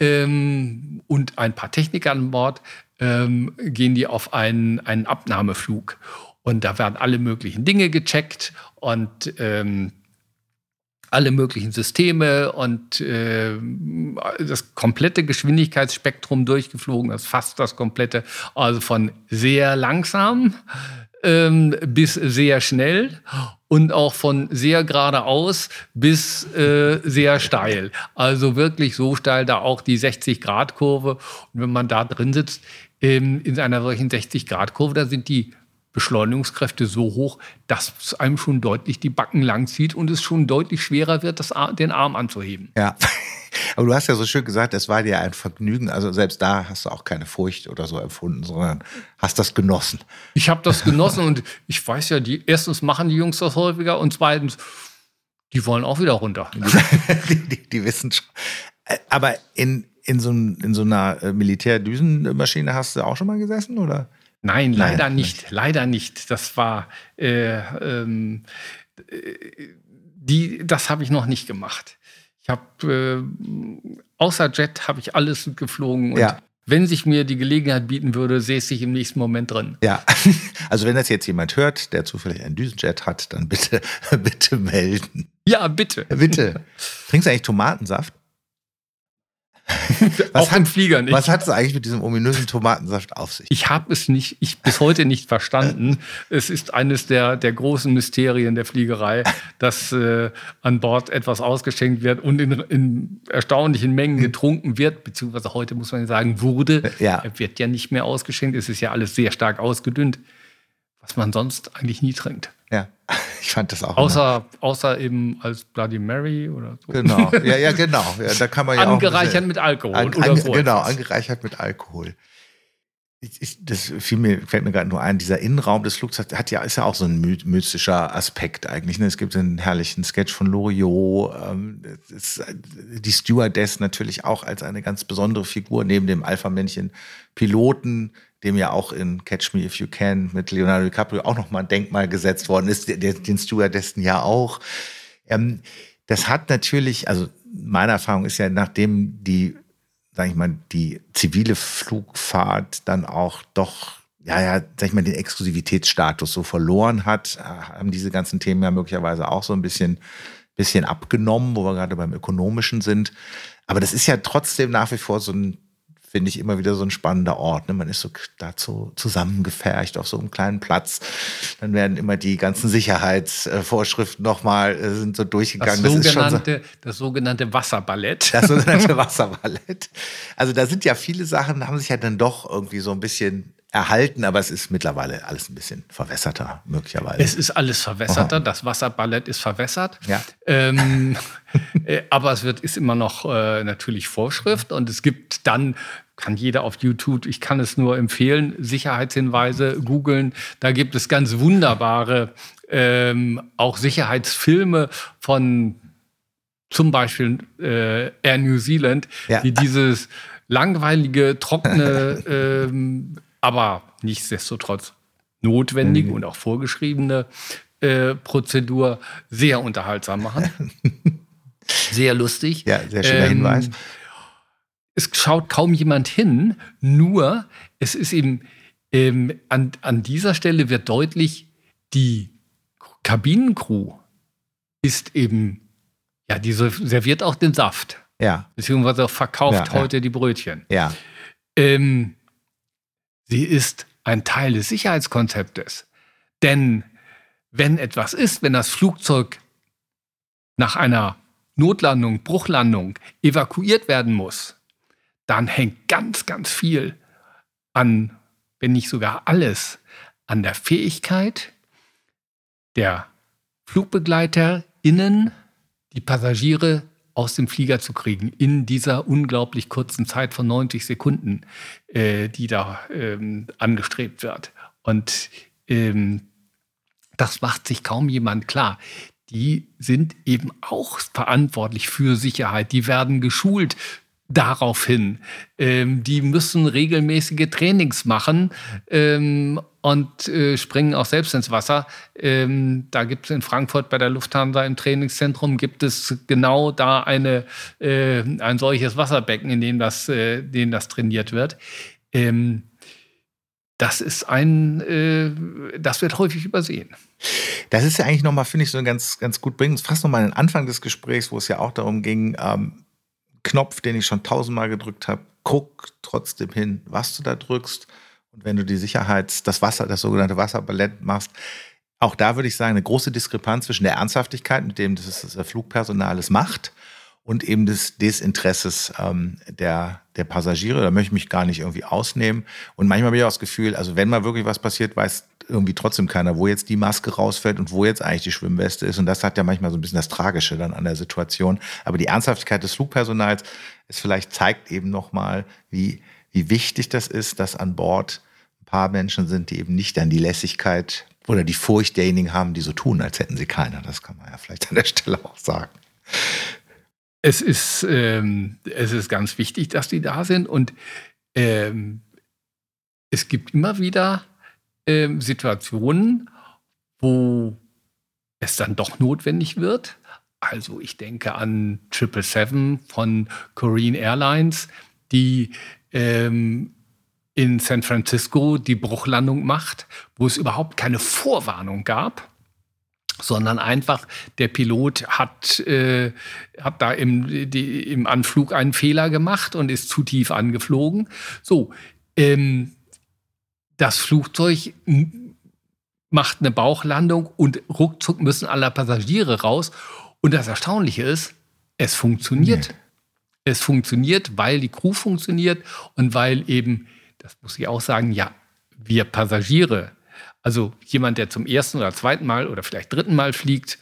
ähm, und ein paar Techniker an Bord, ähm, gehen die auf einen, einen Abnahmeflug. Und da werden alle möglichen Dinge gecheckt und ähm, alle möglichen Systeme und äh, das komplette Geschwindigkeitsspektrum durchgeflogen, das fast das komplette, also von sehr langsam ähm, bis sehr schnell und auch von sehr geradeaus bis äh, sehr steil. Also wirklich so steil, da auch die 60-Grad-Kurve. Und wenn man da drin sitzt, ähm, in einer solchen 60-Grad-Kurve, da sind die Beschleunigungskräfte so hoch, dass es einem schon deutlich die Backen langzieht und es schon deutlich schwerer wird, das, den Arm anzuheben. Ja, aber du hast ja so schön gesagt, es war dir ein Vergnügen. Also selbst da hast du auch keine Furcht oder so empfunden, sondern hast das genossen. Ich habe das genossen und ich weiß ja, die erstens machen die Jungs das häufiger und zweitens, die wollen auch wieder runter. die, die, die wissen schon. Aber in, in, so, in so einer äh, Militärdüsenmaschine hast du auch schon mal gesessen, oder? Nein, leider Nein, nicht. nicht. Leider nicht. Das war äh, ähm, äh, die, das habe ich noch nicht gemacht. Ich habe äh, außer Jet habe ich alles geflogen und ja. wenn sich mir die Gelegenheit bieten würde, sehe ich im nächsten Moment drin. Ja, also wenn das jetzt jemand hört, der zufällig einen Düsenjet hat, dann bitte bitte melden. Ja, bitte. Bitte. Trinkst du eigentlich Tomatensaft? auch im Flieger nicht. Was hat es eigentlich mit diesem ominösen Tomatensaft auf sich? Ich habe es nicht, ich bis heute nicht verstanden. es ist eines der, der großen Mysterien der Fliegerei, dass äh, an Bord etwas ausgeschenkt wird und in, in erstaunlichen Mengen hm. getrunken wird, beziehungsweise heute muss man sagen, wurde. Ja. Wird ja nicht mehr ausgeschenkt. Es ist ja alles sehr stark ausgedünnt, was man sonst eigentlich nie trinkt. Ja, ich fand das auch. Außer, außer eben als Bloody Mary oder so. Genau, ja, ja, genau. Ja, da kann man ja angereichert mit Alkohol. An, oder so genau, etwas. angereichert mit Alkohol. Ich, ich, das fiel mir, fällt mir gerade nur ein, dieser Innenraum des Flugzeugs hat ja, ist ja auch so ein mystischer Aspekt eigentlich. Ne? Es gibt einen herrlichen Sketch von Loriot. Ähm, ist, die Stewardess natürlich auch als eine ganz besondere Figur neben dem Alpha-Männchen Piloten dem ja auch in Catch Me If You Can mit Leonardo DiCaprio auch nochmal ein Denkmal gesetzt worden ist, den Stewardessen ja auch. Ähm, das hat natürlich, also meine Erfahrung ist ja, nachdem die, sag ich mal, die zivile Flugfahrt dann auch doch ja, ja, sag ich mal, den Exklusivitätsstatus so verloren hat, haben diese ganzen Themen ja möglicherweise auch so ein bisschen, bisschen abgenommen, wo wir gerade beim Ökonomischen sind. Aber das ist ja trotzdem nach wie vor so ein finde ich immer wieder so ein spannender Ort. Ne? Man ist so dazu zusammengefercht auf so einem kleinen Platz. Dann werden immer die ganzen Sicherheitsvorschriften nochmal äh, sind so durchgegangen. Das, das sogenannte, so, das sogenannte Wasserballett. Das sogenannte Wasserballett. Also da sind ja viele Sachen, haben sich ja dann doch irgendwie so ein bisschen erhalten, aber es ist mittlerweile alles ein bisschen verwässerter, möglicherweise. Es ist alles verwässerter, Aha. das Wasserballett ist verwässert. Ja. Ähm, äh, aber es wird, ist immer noch äh, natürlich Vorschrift und es gibt dann, kann jeder auf YouTube, ich kann es nur empfehlen, Sicherheitshinweise googeln. Da gibt es ganz wunderbare ähm, auch Sicherheitsfilme von zum Beispiel äh, Air New Zealand, ja. die dieses langweilige, trockene ähm, aber nichtsdestotrotz notwendige mhm. und auch vorgeschriebene äh, Prozedur sehr unterhaltsam machen. sehr lustig. Ja, sehr schöner ähm, Hinweis. Es schaut kaum jemand hin, nur es ist eben ähm, an, an dieser Stelle wird deutlich, die Kabinencrew ist eben, ja, die serviert auch den Saft. Ja. Beziehungsweise verkauft ja, heute ja. die Brötchen. Ja. Ähm, Sie ist ein Teil des Sicherheitskonzeptes. Denn wenn etwas ist, wenn das Flugzeug nach einer Notlandung, Bruchlandung evakuiert werden muss, dann hängt ganz, ganz viel an, wenn nicht sogar alles, an der Fähigkeit der FlugbegleiterInnen, die Passagiere aus dem Flieger zu kriegen in dieser unglaublich kurzen Zeit von 90 Sekunden, äh, die da ähm, angestrebt wird. Und ähm, das macht sich kaum jemand klar. Die sind eben auch verantwortlich für Sicherheit. Die werden geschult daraufhin. Ähm, die müssen regelmäßige Trainings machen ähm, und äh, springen auch selbst ins Wasser. Ähm, da gibt es in Frankfurt bei der Lufthansa im Trainingszentrum gibt es genau da eine, äh, ein solches Wasserbecken, in dem das, äh, in dem das trainiert wird. Ähm, das ist ein, äh, das wird häufig übersehen. Das ist ja eigentlich nochmal, finde ich, so ganz, ganz gut bringen. Fast nochmal den Anfang des Gesprächs, wo es ja auch darum ging, ähm, Knopf, den ich schon tausendmal gedrückt habe, guck trotzdem hin, was du da drückst. Und wenn du die Sicherheits-, das Wasser, das sogenannte Wasserballett machst, auch da würde ich sagen, eine große Diskrepanz zwischen der Ernsthaftigkeit, mit dem das, das Flugpersonal es macht, und eben des Desinteresses ähm, der, der Passagiere. Da möchte ich mich gar nicht irgendwie ausnehmen. Und manchmal habe ich auch das Gefühl, also wenn mal wirklich was passiert, weiß irgendwie trotzdem keiner, wo jetzt die Maske rausfällt und wo jetzt eigentlich die Schwimmweste ist. Und das hat ja manchmal so ein bisschen das Tragische dann an der Situation. Aber die Ernsthaftigkeit des Flugpersonals ist vielleicht zeigt eben nochmal, wie, wie wichtig das ist, dass an Bord ein paar Menschen sind, die eben nicht dann die Lässigkeit oder die Furcht derjenigen haben, die so tun, als hätten sie keiner. Das kann man ja vielleicht an der Stelle auch sagen. Es ist, ähm, es ist ganz wichtig, dass die da sind und ähm, es gibt immer wieder ähm, Situationen, wo es dann doch notwendig wird. Also ich denke an 777 von Korean Airlines, die ähm, in San Francisco die Bruchlandung macht, wo es überhaupt keine Vorwarnung gab. Sondern einfach der Pilot hat, äh, hat da im, die, im Anflug einen Fehler gemacht und ist zu tief angeflogen. So, ähm, das Flugzeug macht eine Bauchlandung und ruckzuck müssen alle Passagiere raus. Und das Erstaunliche ist, es funktioniert. Nee. Es funktioniert, weil die Crew funktioniert und weil eben, das muss ich auch sagen, ja, wir Passagiere also jemand, der zum ersten oder zweiten Mal oder vielleicht dritten Mal fliegt,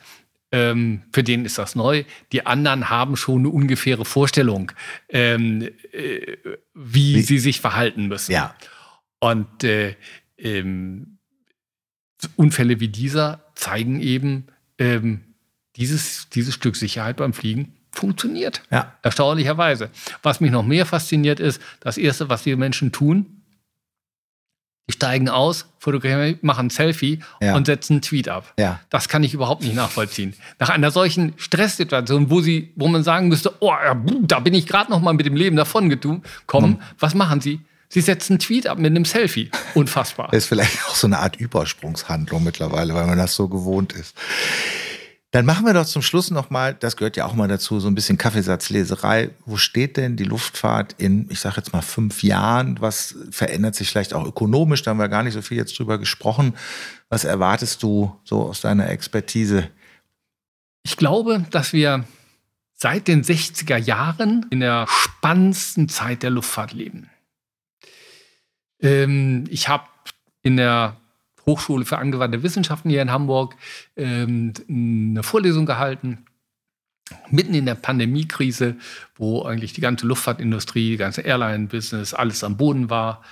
ähm, für den ist das neu. Die anderen haben schon eine ungefähre Vorstellung, ähm, äh, wie, wie, sie sich verhalten müssen. Ja. Und äh, ähm, Unfälle wie dieser zeigen eben, ähm, dieses, dieses Stück Sicherheit beim Fliegen funktioniert. Ja. Erstaunlicherweise. Was mich noch mehr fasziniert ist, das Erste, was die Menschen tun, die steigen aus, fotografieren, machen ein Selfie ja. und setzen einen Tweet ab. Ja. Das kann ich überhaupt nicht nachvollziehen. Nach einer solchen Stresssituation, wo sie, wo man sagen müsste, oh, da bin ich gerade noch mal mit dem Leben davon gekommen, hm. was machen sie? Sie setzen einen Tweet ab mit einem Selfie. Unfassbar. Das ist vielleicht auch so eine Art Übersprungshandlung mittlerweile, weil man das so gewohnt ist. Dann machen wir doch zum Schluss nochmal, das gehört ja auch mal dazu, so ein bisschen Kaffeesatzleserei. Wo steht denn die Luftfahrt in, ich sage jetzt mal, fünf Jahren? Was verändert sich vielleicht auch ökonomisch? Da haben wir gar nicht so viel jetzt drüber gesprochen. Was erwartest du so aus deiner Expertise? Ich glaube, dass wir seit den 60er Jahren in der spannendsten Zeit der Luftfahrt leben. Ähm, ich habe in der Hochschule für angewandte Wissenschaften hier in Hamburg ähm, eine Vorlesung gehalten mitten in der Pandemiekrise, wo eigentlich die ganze Luftfahrtindustrie, die ganze Airline-Business, alles am Boden war.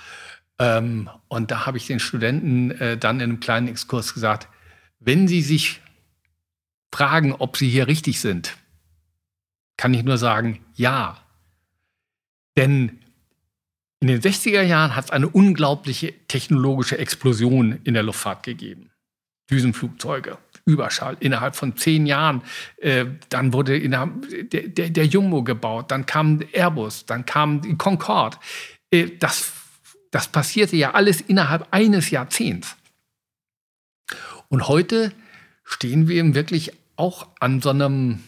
Ähm, und da habe ich den Studenten äh, dann in einem kleinen Exkurs gesagt, wenn sie sich fragen, ob sie hier richtig sind, kann ich nur sagen, ja. Denn in den 60er Jahren hat es eine unglaubliche technologische Explosion in der Luftfahrt gegeben. Düsenflugzeuge, Überschall innerhalb von zehn Jahren. Äh, dann wurde der, Jumbo gebaut, dann kam Airbus, dann kam die Concorde. Äh, das, das passierte ja alles innerhalb eines Jahrzehnts. Und heute stehen wir wirklich auch an so einem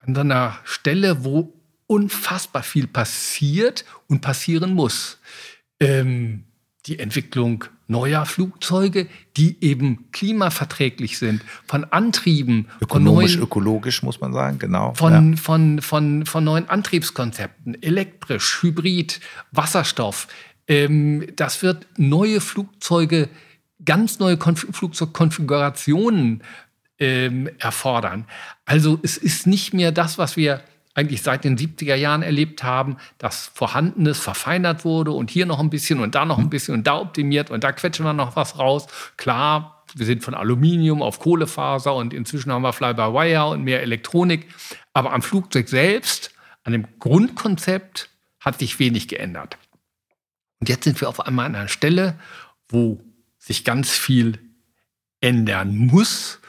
an so einer Stelle, wo unfassbar viel passiert und passieren muss. Ähm, die Entwicklung neuer Flugzeuge, die eben klimaverträglich sind, von Antrieben. Ökonomisch, von neuen, ökologisch muss man sagen, genau. Von, ja. von, von, von neuen Antriebskonzepten, elektrisch, Hybrid, Wasserstoff. Ähm, das wird neue Flugzeuge, ganz neue Konf Flugzeugkonfigurationen ähm, erfordern. Also es ist nicht mehr das, was wir eigentlich seit den 70er Jahren erlebt haben, dass Vorhandenes verfeinert wurde und hier noch ein bisschen und da noch ein mhm. bisschen und da optimiert und da quetschen wir noch was raus. Klar, wir sind von Aluminium auf Kohlefaser und inzwischen haben wir Fly-by-Wire und mehr Elektronik. Aber am Flugzeug selbst, an dem Grundkonzept, hat sich wenig geändert. Und jetzt sind wir auf einmal an einer Stelle, wo sich ganz viel ändern muss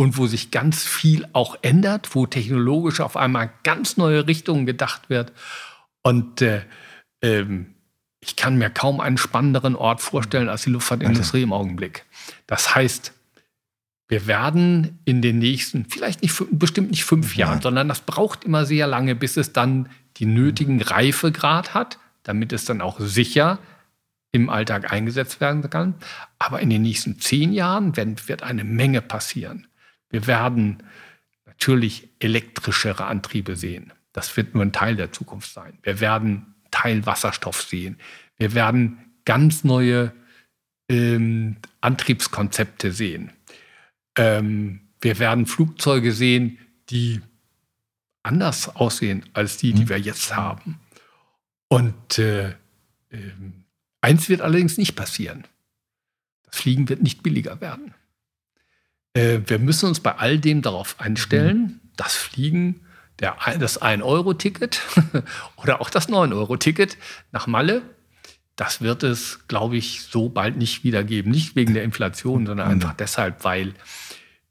und wo sich ganz viel auch ändert, wo technologisch auf einmal ganz neue Richtungen gedacht wird. Und äh, ähm, ich kann mir kaum einen spannenderen Ort vorstellen als die Luftfahrtindustrie im Augenblick. Das heißt, wir werden in den nächsten, vielleicht nicht, bestimmt nicht fünf Jahren, ja. sondern das braucht immer sehr lange, bis es dann die nötigen Reifegrad hat, damit es dann auch sicher im Alltag eingesetzt werden kann. Aber in den nächsten zehn Jahren wird eine Menge passieren. Wir werden natürlich elektrischere Antriebe sehen. Das wird nur ein Teil der Zukunft sein. Wir werden Teil Wasserstoff sehen. Wir werden ganz neue ähm, Antriebskonzepte sehen. Ähm, wir werden Flugzeuge sehen, die anders aussehen als die, die mhm. wir jetzt haben. Und äh, äh, eins wird allerdings nicht passieren. Das Fliegen wird nicht billiger werden. Äh, wir müssen uns bei all dem darauf einstellen, mhm. das Fliegen, der, das 1-Euro-Ticket oder auch das 9-Euro-Ticket nach Malle, das wird es, glaube ich, so bald nicht wieder geben. Nicht wegen der Inflation, sondern mhm. einfach deshalb, weil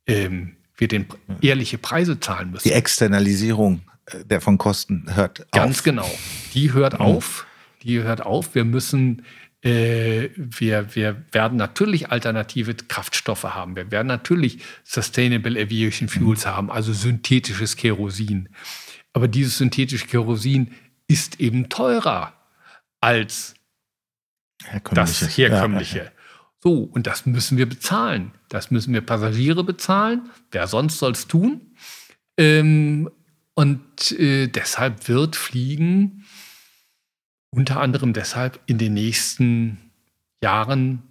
ähm, wir den ehrliche Preise zahlen müssen. Die Externalisierung äh, der von Kosten hört auf. Ganz genau. Die hört mhm. auf. Die hört auf. Wir müssen wir, wir werden natürlich alternative Kraftstoffe haben. Wir werden natürlich Sustainable Aviation Fuels haben, also synthetisches Kerosin. Aber dieses synthetische Kerosin ist eben teurer als das herkömmliche. Ja, ja. So, und das müssen wir bezahlen. Das müssen wir Passagiere bezahlen. Wer sonst soll es tun? Ähm, und äh, deshalb wird Fliegen unter anderem deshalb in den nächsten Jahren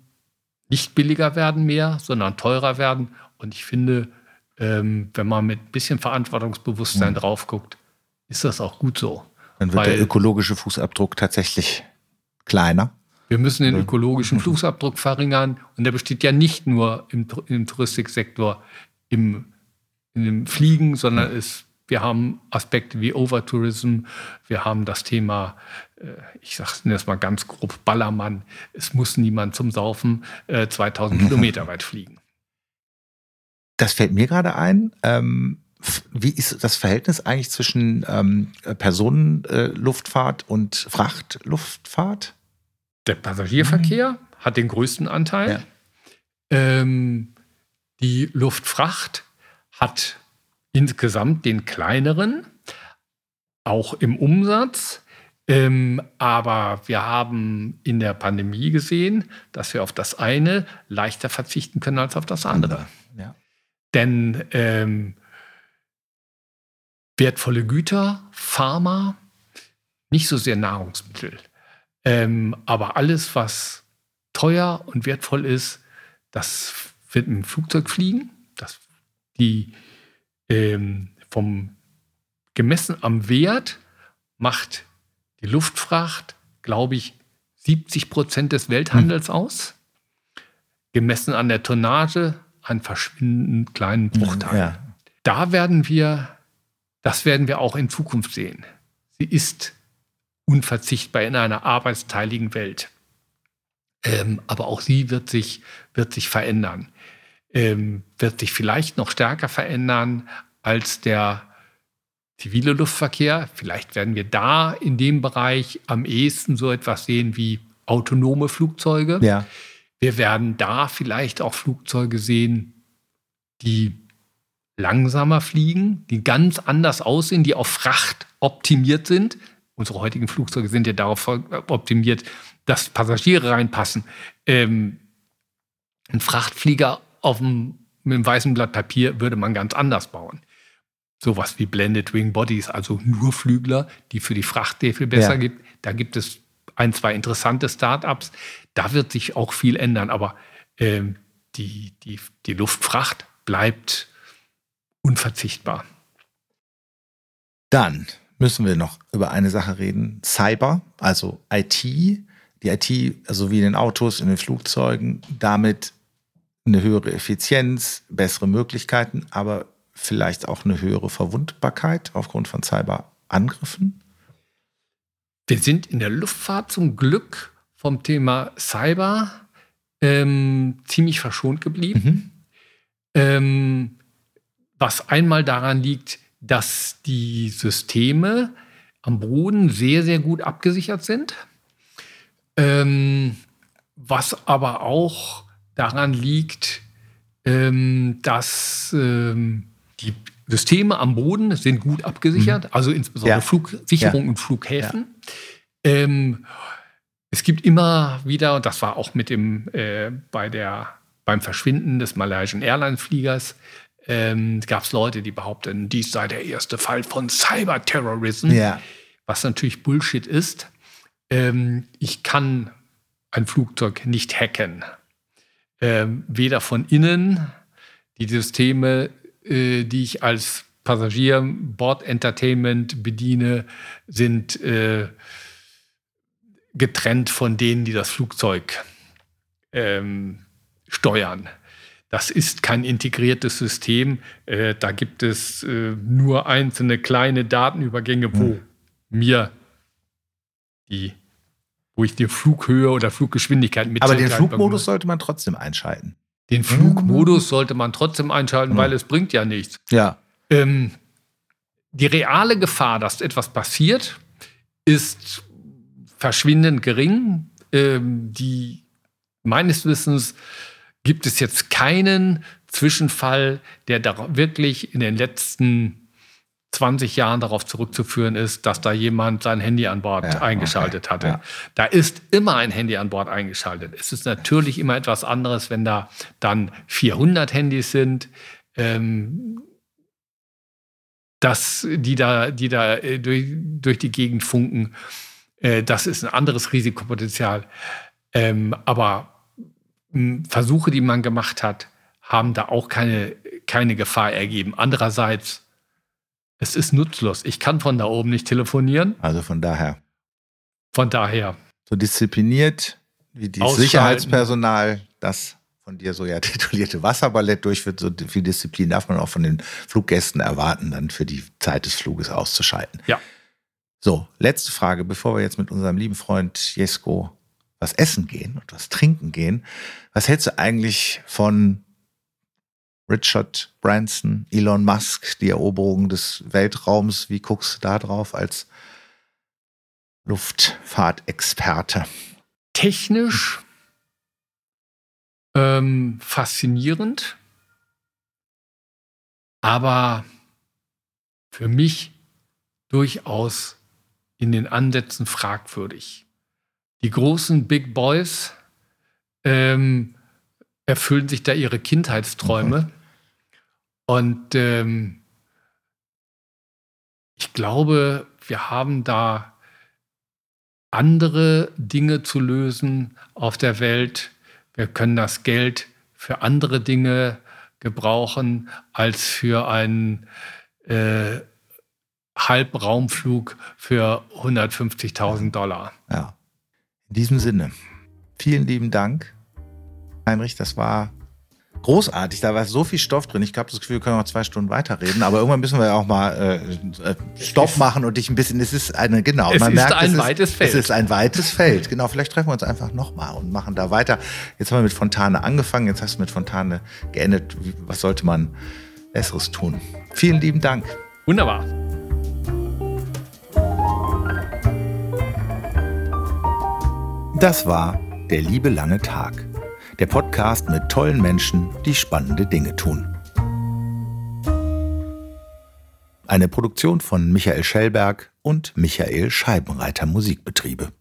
nicht billiger werden mehr, sondern teurer werden. Und ich finde, ähm, wenn man mit ein bisschen Verantwortungsbewusstsein mhm. drauf guckt, ist das auch gut so. Dann wird der ökologische Fußabdruck tatsächlich kleiner. Wir müssen den ökologischen Fußabdruck verringern. Und der besteht ja nicht nur im, im Touristiksektor, im, im Fliegen, sondern es, wir haben Aspekte wie Overtourism, wir haben das Thema, äh, ich sage es jetzt mal ganz grob, Ballermann. Es muss niemand zum Saufen äh, 2000 Kilometer weit fliegen. Das fällt mir gerade ein. Ähm, wie ist das Verhältnis eigentlich zwischen ähm, Personenluftfahrt äh, und Frachtluftfahrt? Der Passagierverkehr mhm. hat den größten Anteil. Ja. Ähm, die Luftfracht hat insgesamt den kleineren, auch im Umsatz. Ähm, aber wir haben in der Pandemie gesehen, dass wir auf das eine leichter verzichten können als auf das andere. Ja. Denn ähm, wertvolle Güter, Pharma, nicht so sehr Nahrungsmittel, ähm, aber alles, was teuer und wertvoll ist, das wird im Flugzeug fliegen. Das, die ähm, vom gemessen am Wert macht die Luftfracht, glaube ich, 70 Prozent des Welthandels hm. aus. Gemessen an der Tonnage einen verschwindend kleinen Bruchteil. Ja. Da werden wir, das werden wir auch in Zukunft sehen. Sie ist unverzichtbar in einer arbeitsteiligen Welt. Ähm, aber auch sie wird sich, wird sich verändern. Ähm, wird sich vielleicht noch stärker verändern als der zivile Luftverkehr. Vielleicht werden wir da in dem Bereich am ehesten so etwas sehen wie autonome Flugzeuge. Ja. Wir werden da vielleicht auch Flugzeuge sehen, die langsamer fliegen, die ganz anders aussehen, die auf Fracht optimiert sind, Unsere heutigen Flugzeuge sind ja darauf optimiert, dass Passagiere reinpassen. Ähm, ein Frachtflieger auf dem, mit einem weißen Blatt Papier würde man ganz anders bauen. Sowas wie Blended Wing Bodies, also nur Flügler, die für die Fracht sehr viel besser ja. gibt. Da gibt es ein, zwei interessante Startups. Da wird sich auch viel ändern, aber ähm, die, die, die Luftfracht bleibt unverzichtbar. Dann müssen wir noch über eine Sache reden. Cyber, also IT, die IT, also wie in den Autos, in den Flugzeugen, damit eine höhere Effizienz, bessere Möglichkeiten, aber vielleicht auch eine höhere Verwundbarkeit aufgrund von Cyberangriffen? Wir sind in der Luftfahrt zum Glück vom Thema Cyber ähm, ziemlich verschont geblieben. Mhm. Ähm, was einmal daran liegt, dass die Systeme am Boden sehr, sehr gut abgesichert sind. Ähm, was aber auch daran liegt, ähm, dass ähm, die Systeme am Boden sind gut abgesichert, mhm. also insbesondere ja. Flugsicherung ja. und Flughäfen. Ja. Ähm, es gibt immer wieder, und das war auch mit dem äh, bei der beim Verschwinden des Malaysian Airlines Fliegers ähm, gab es Leute, die behaupten, dies sei der erste Fall von Cyberterrorism, ja. was natürlich Bullshit ist. Ähm, ich kann ein Flugzeug nicht hacken. Ähm, weder von innen, die Systeme, äh, die ich als Passagier Board Entertainment bediene, sind äh, getrennt von denen, die das Flugzeug ähm, steuern. Das ist kein integriertes System. Äh, da gibt es äh, nur einzelne kleine Datenübergänge, wo hm. mir die, wo ich die Flughöhe oder Fluggeschwindigkeit mit. Aber den Flugmodus sollte man trotzdem einschalten. Den Flugmodus sollte man trotzdem einschalten, hm. weil es bringt ja nichts. Ja. Ähm, die reale Gefahr, dass etwas passiert, ist verschwindend gering. ähm, die meines Wissens gibt es jetzt keinen Zwischenfall, der da wirklich in den letzten 20 Jahren darauf zurückzuführen ist, dass da jemand sein Handy an Bord ja, eingeschaltet okay. hatte. Ja. Da ist immer ein Handy an Bord eingeschaltet. Es ist natürlich immer etwas anderes, wenn da dann 400 Handys sind, ähm, dass die da, die da äh, durch, durch die Gegend funken. Äh, das ist ein anderes Risikopotenzial. Ähm, aber mh, Versuche, die man gemacht hat, haben da auch keine, keine Gefahr ergeben. Andererseits, es ist nutzlos. Ich kann von da oben nicht telefonieren. Also von daher. Von daher. So diszipliniert wie die Sicherheitspersonal das von dir so ja titulierte Wasserballett durchführt, so viel Disziplin darf man auch von den Fluggästen erwarten, dann für die Zeit des Fluges auszuschalten. Ja. So, letzte Frage, bevor wir jetzt mit unserem lieben Freund Jesko was essen gehen und was trinken gehen. Was hältst du eigentlich von Richard Branson, Elon Musk, die Eroberung des Weltraums. Wie guckst du da drauf als Luftfahrtexperte? Technisch ähm, faszinierend, aber für mich durchaus in den Ansätzen fragwürdig. Die großen Big Boys ähm, erfüllen sich da ihre Kindheitsträume. Mhm. Und ähm, ich glaube, wir haben da andere Dinge zu lösen auf der Welt. Wir können das Geld für andere Dinge gebrauchen als für einen äh, Halbraumflug für 150.000 Dollar. Ja. In diesem Sinne, vielen lieben Dank, Heinrich. Das war großartig. Da war so viel Stoff drin. Ich habe das Gefühl, wir können noch zwei Stunden weiterreden. Aber irgendwann müssen wir ja auch mal äh, Stopp machen und dich ein bisschen. Es ist eine, genau. Es man ist merkt, ein es weites ist, Feld. Es ist ein weites Feld. Genau. Vielleicht treffen wir uns einfach nochmal und machen da weiter. Jetzt haben wir mit Fontane angefangen. Jetzt hast du mit Fontane geendet. Was sollte man Besseres tun? Vielen lieben Dank. Wunderbar. Das war der liebe lange Tag der Podcast mit tollen Menschen, die spannende Dinge tun. Eine Produktion von Michael Schellberg und Michael Scheibenreiter Musikbetriebe.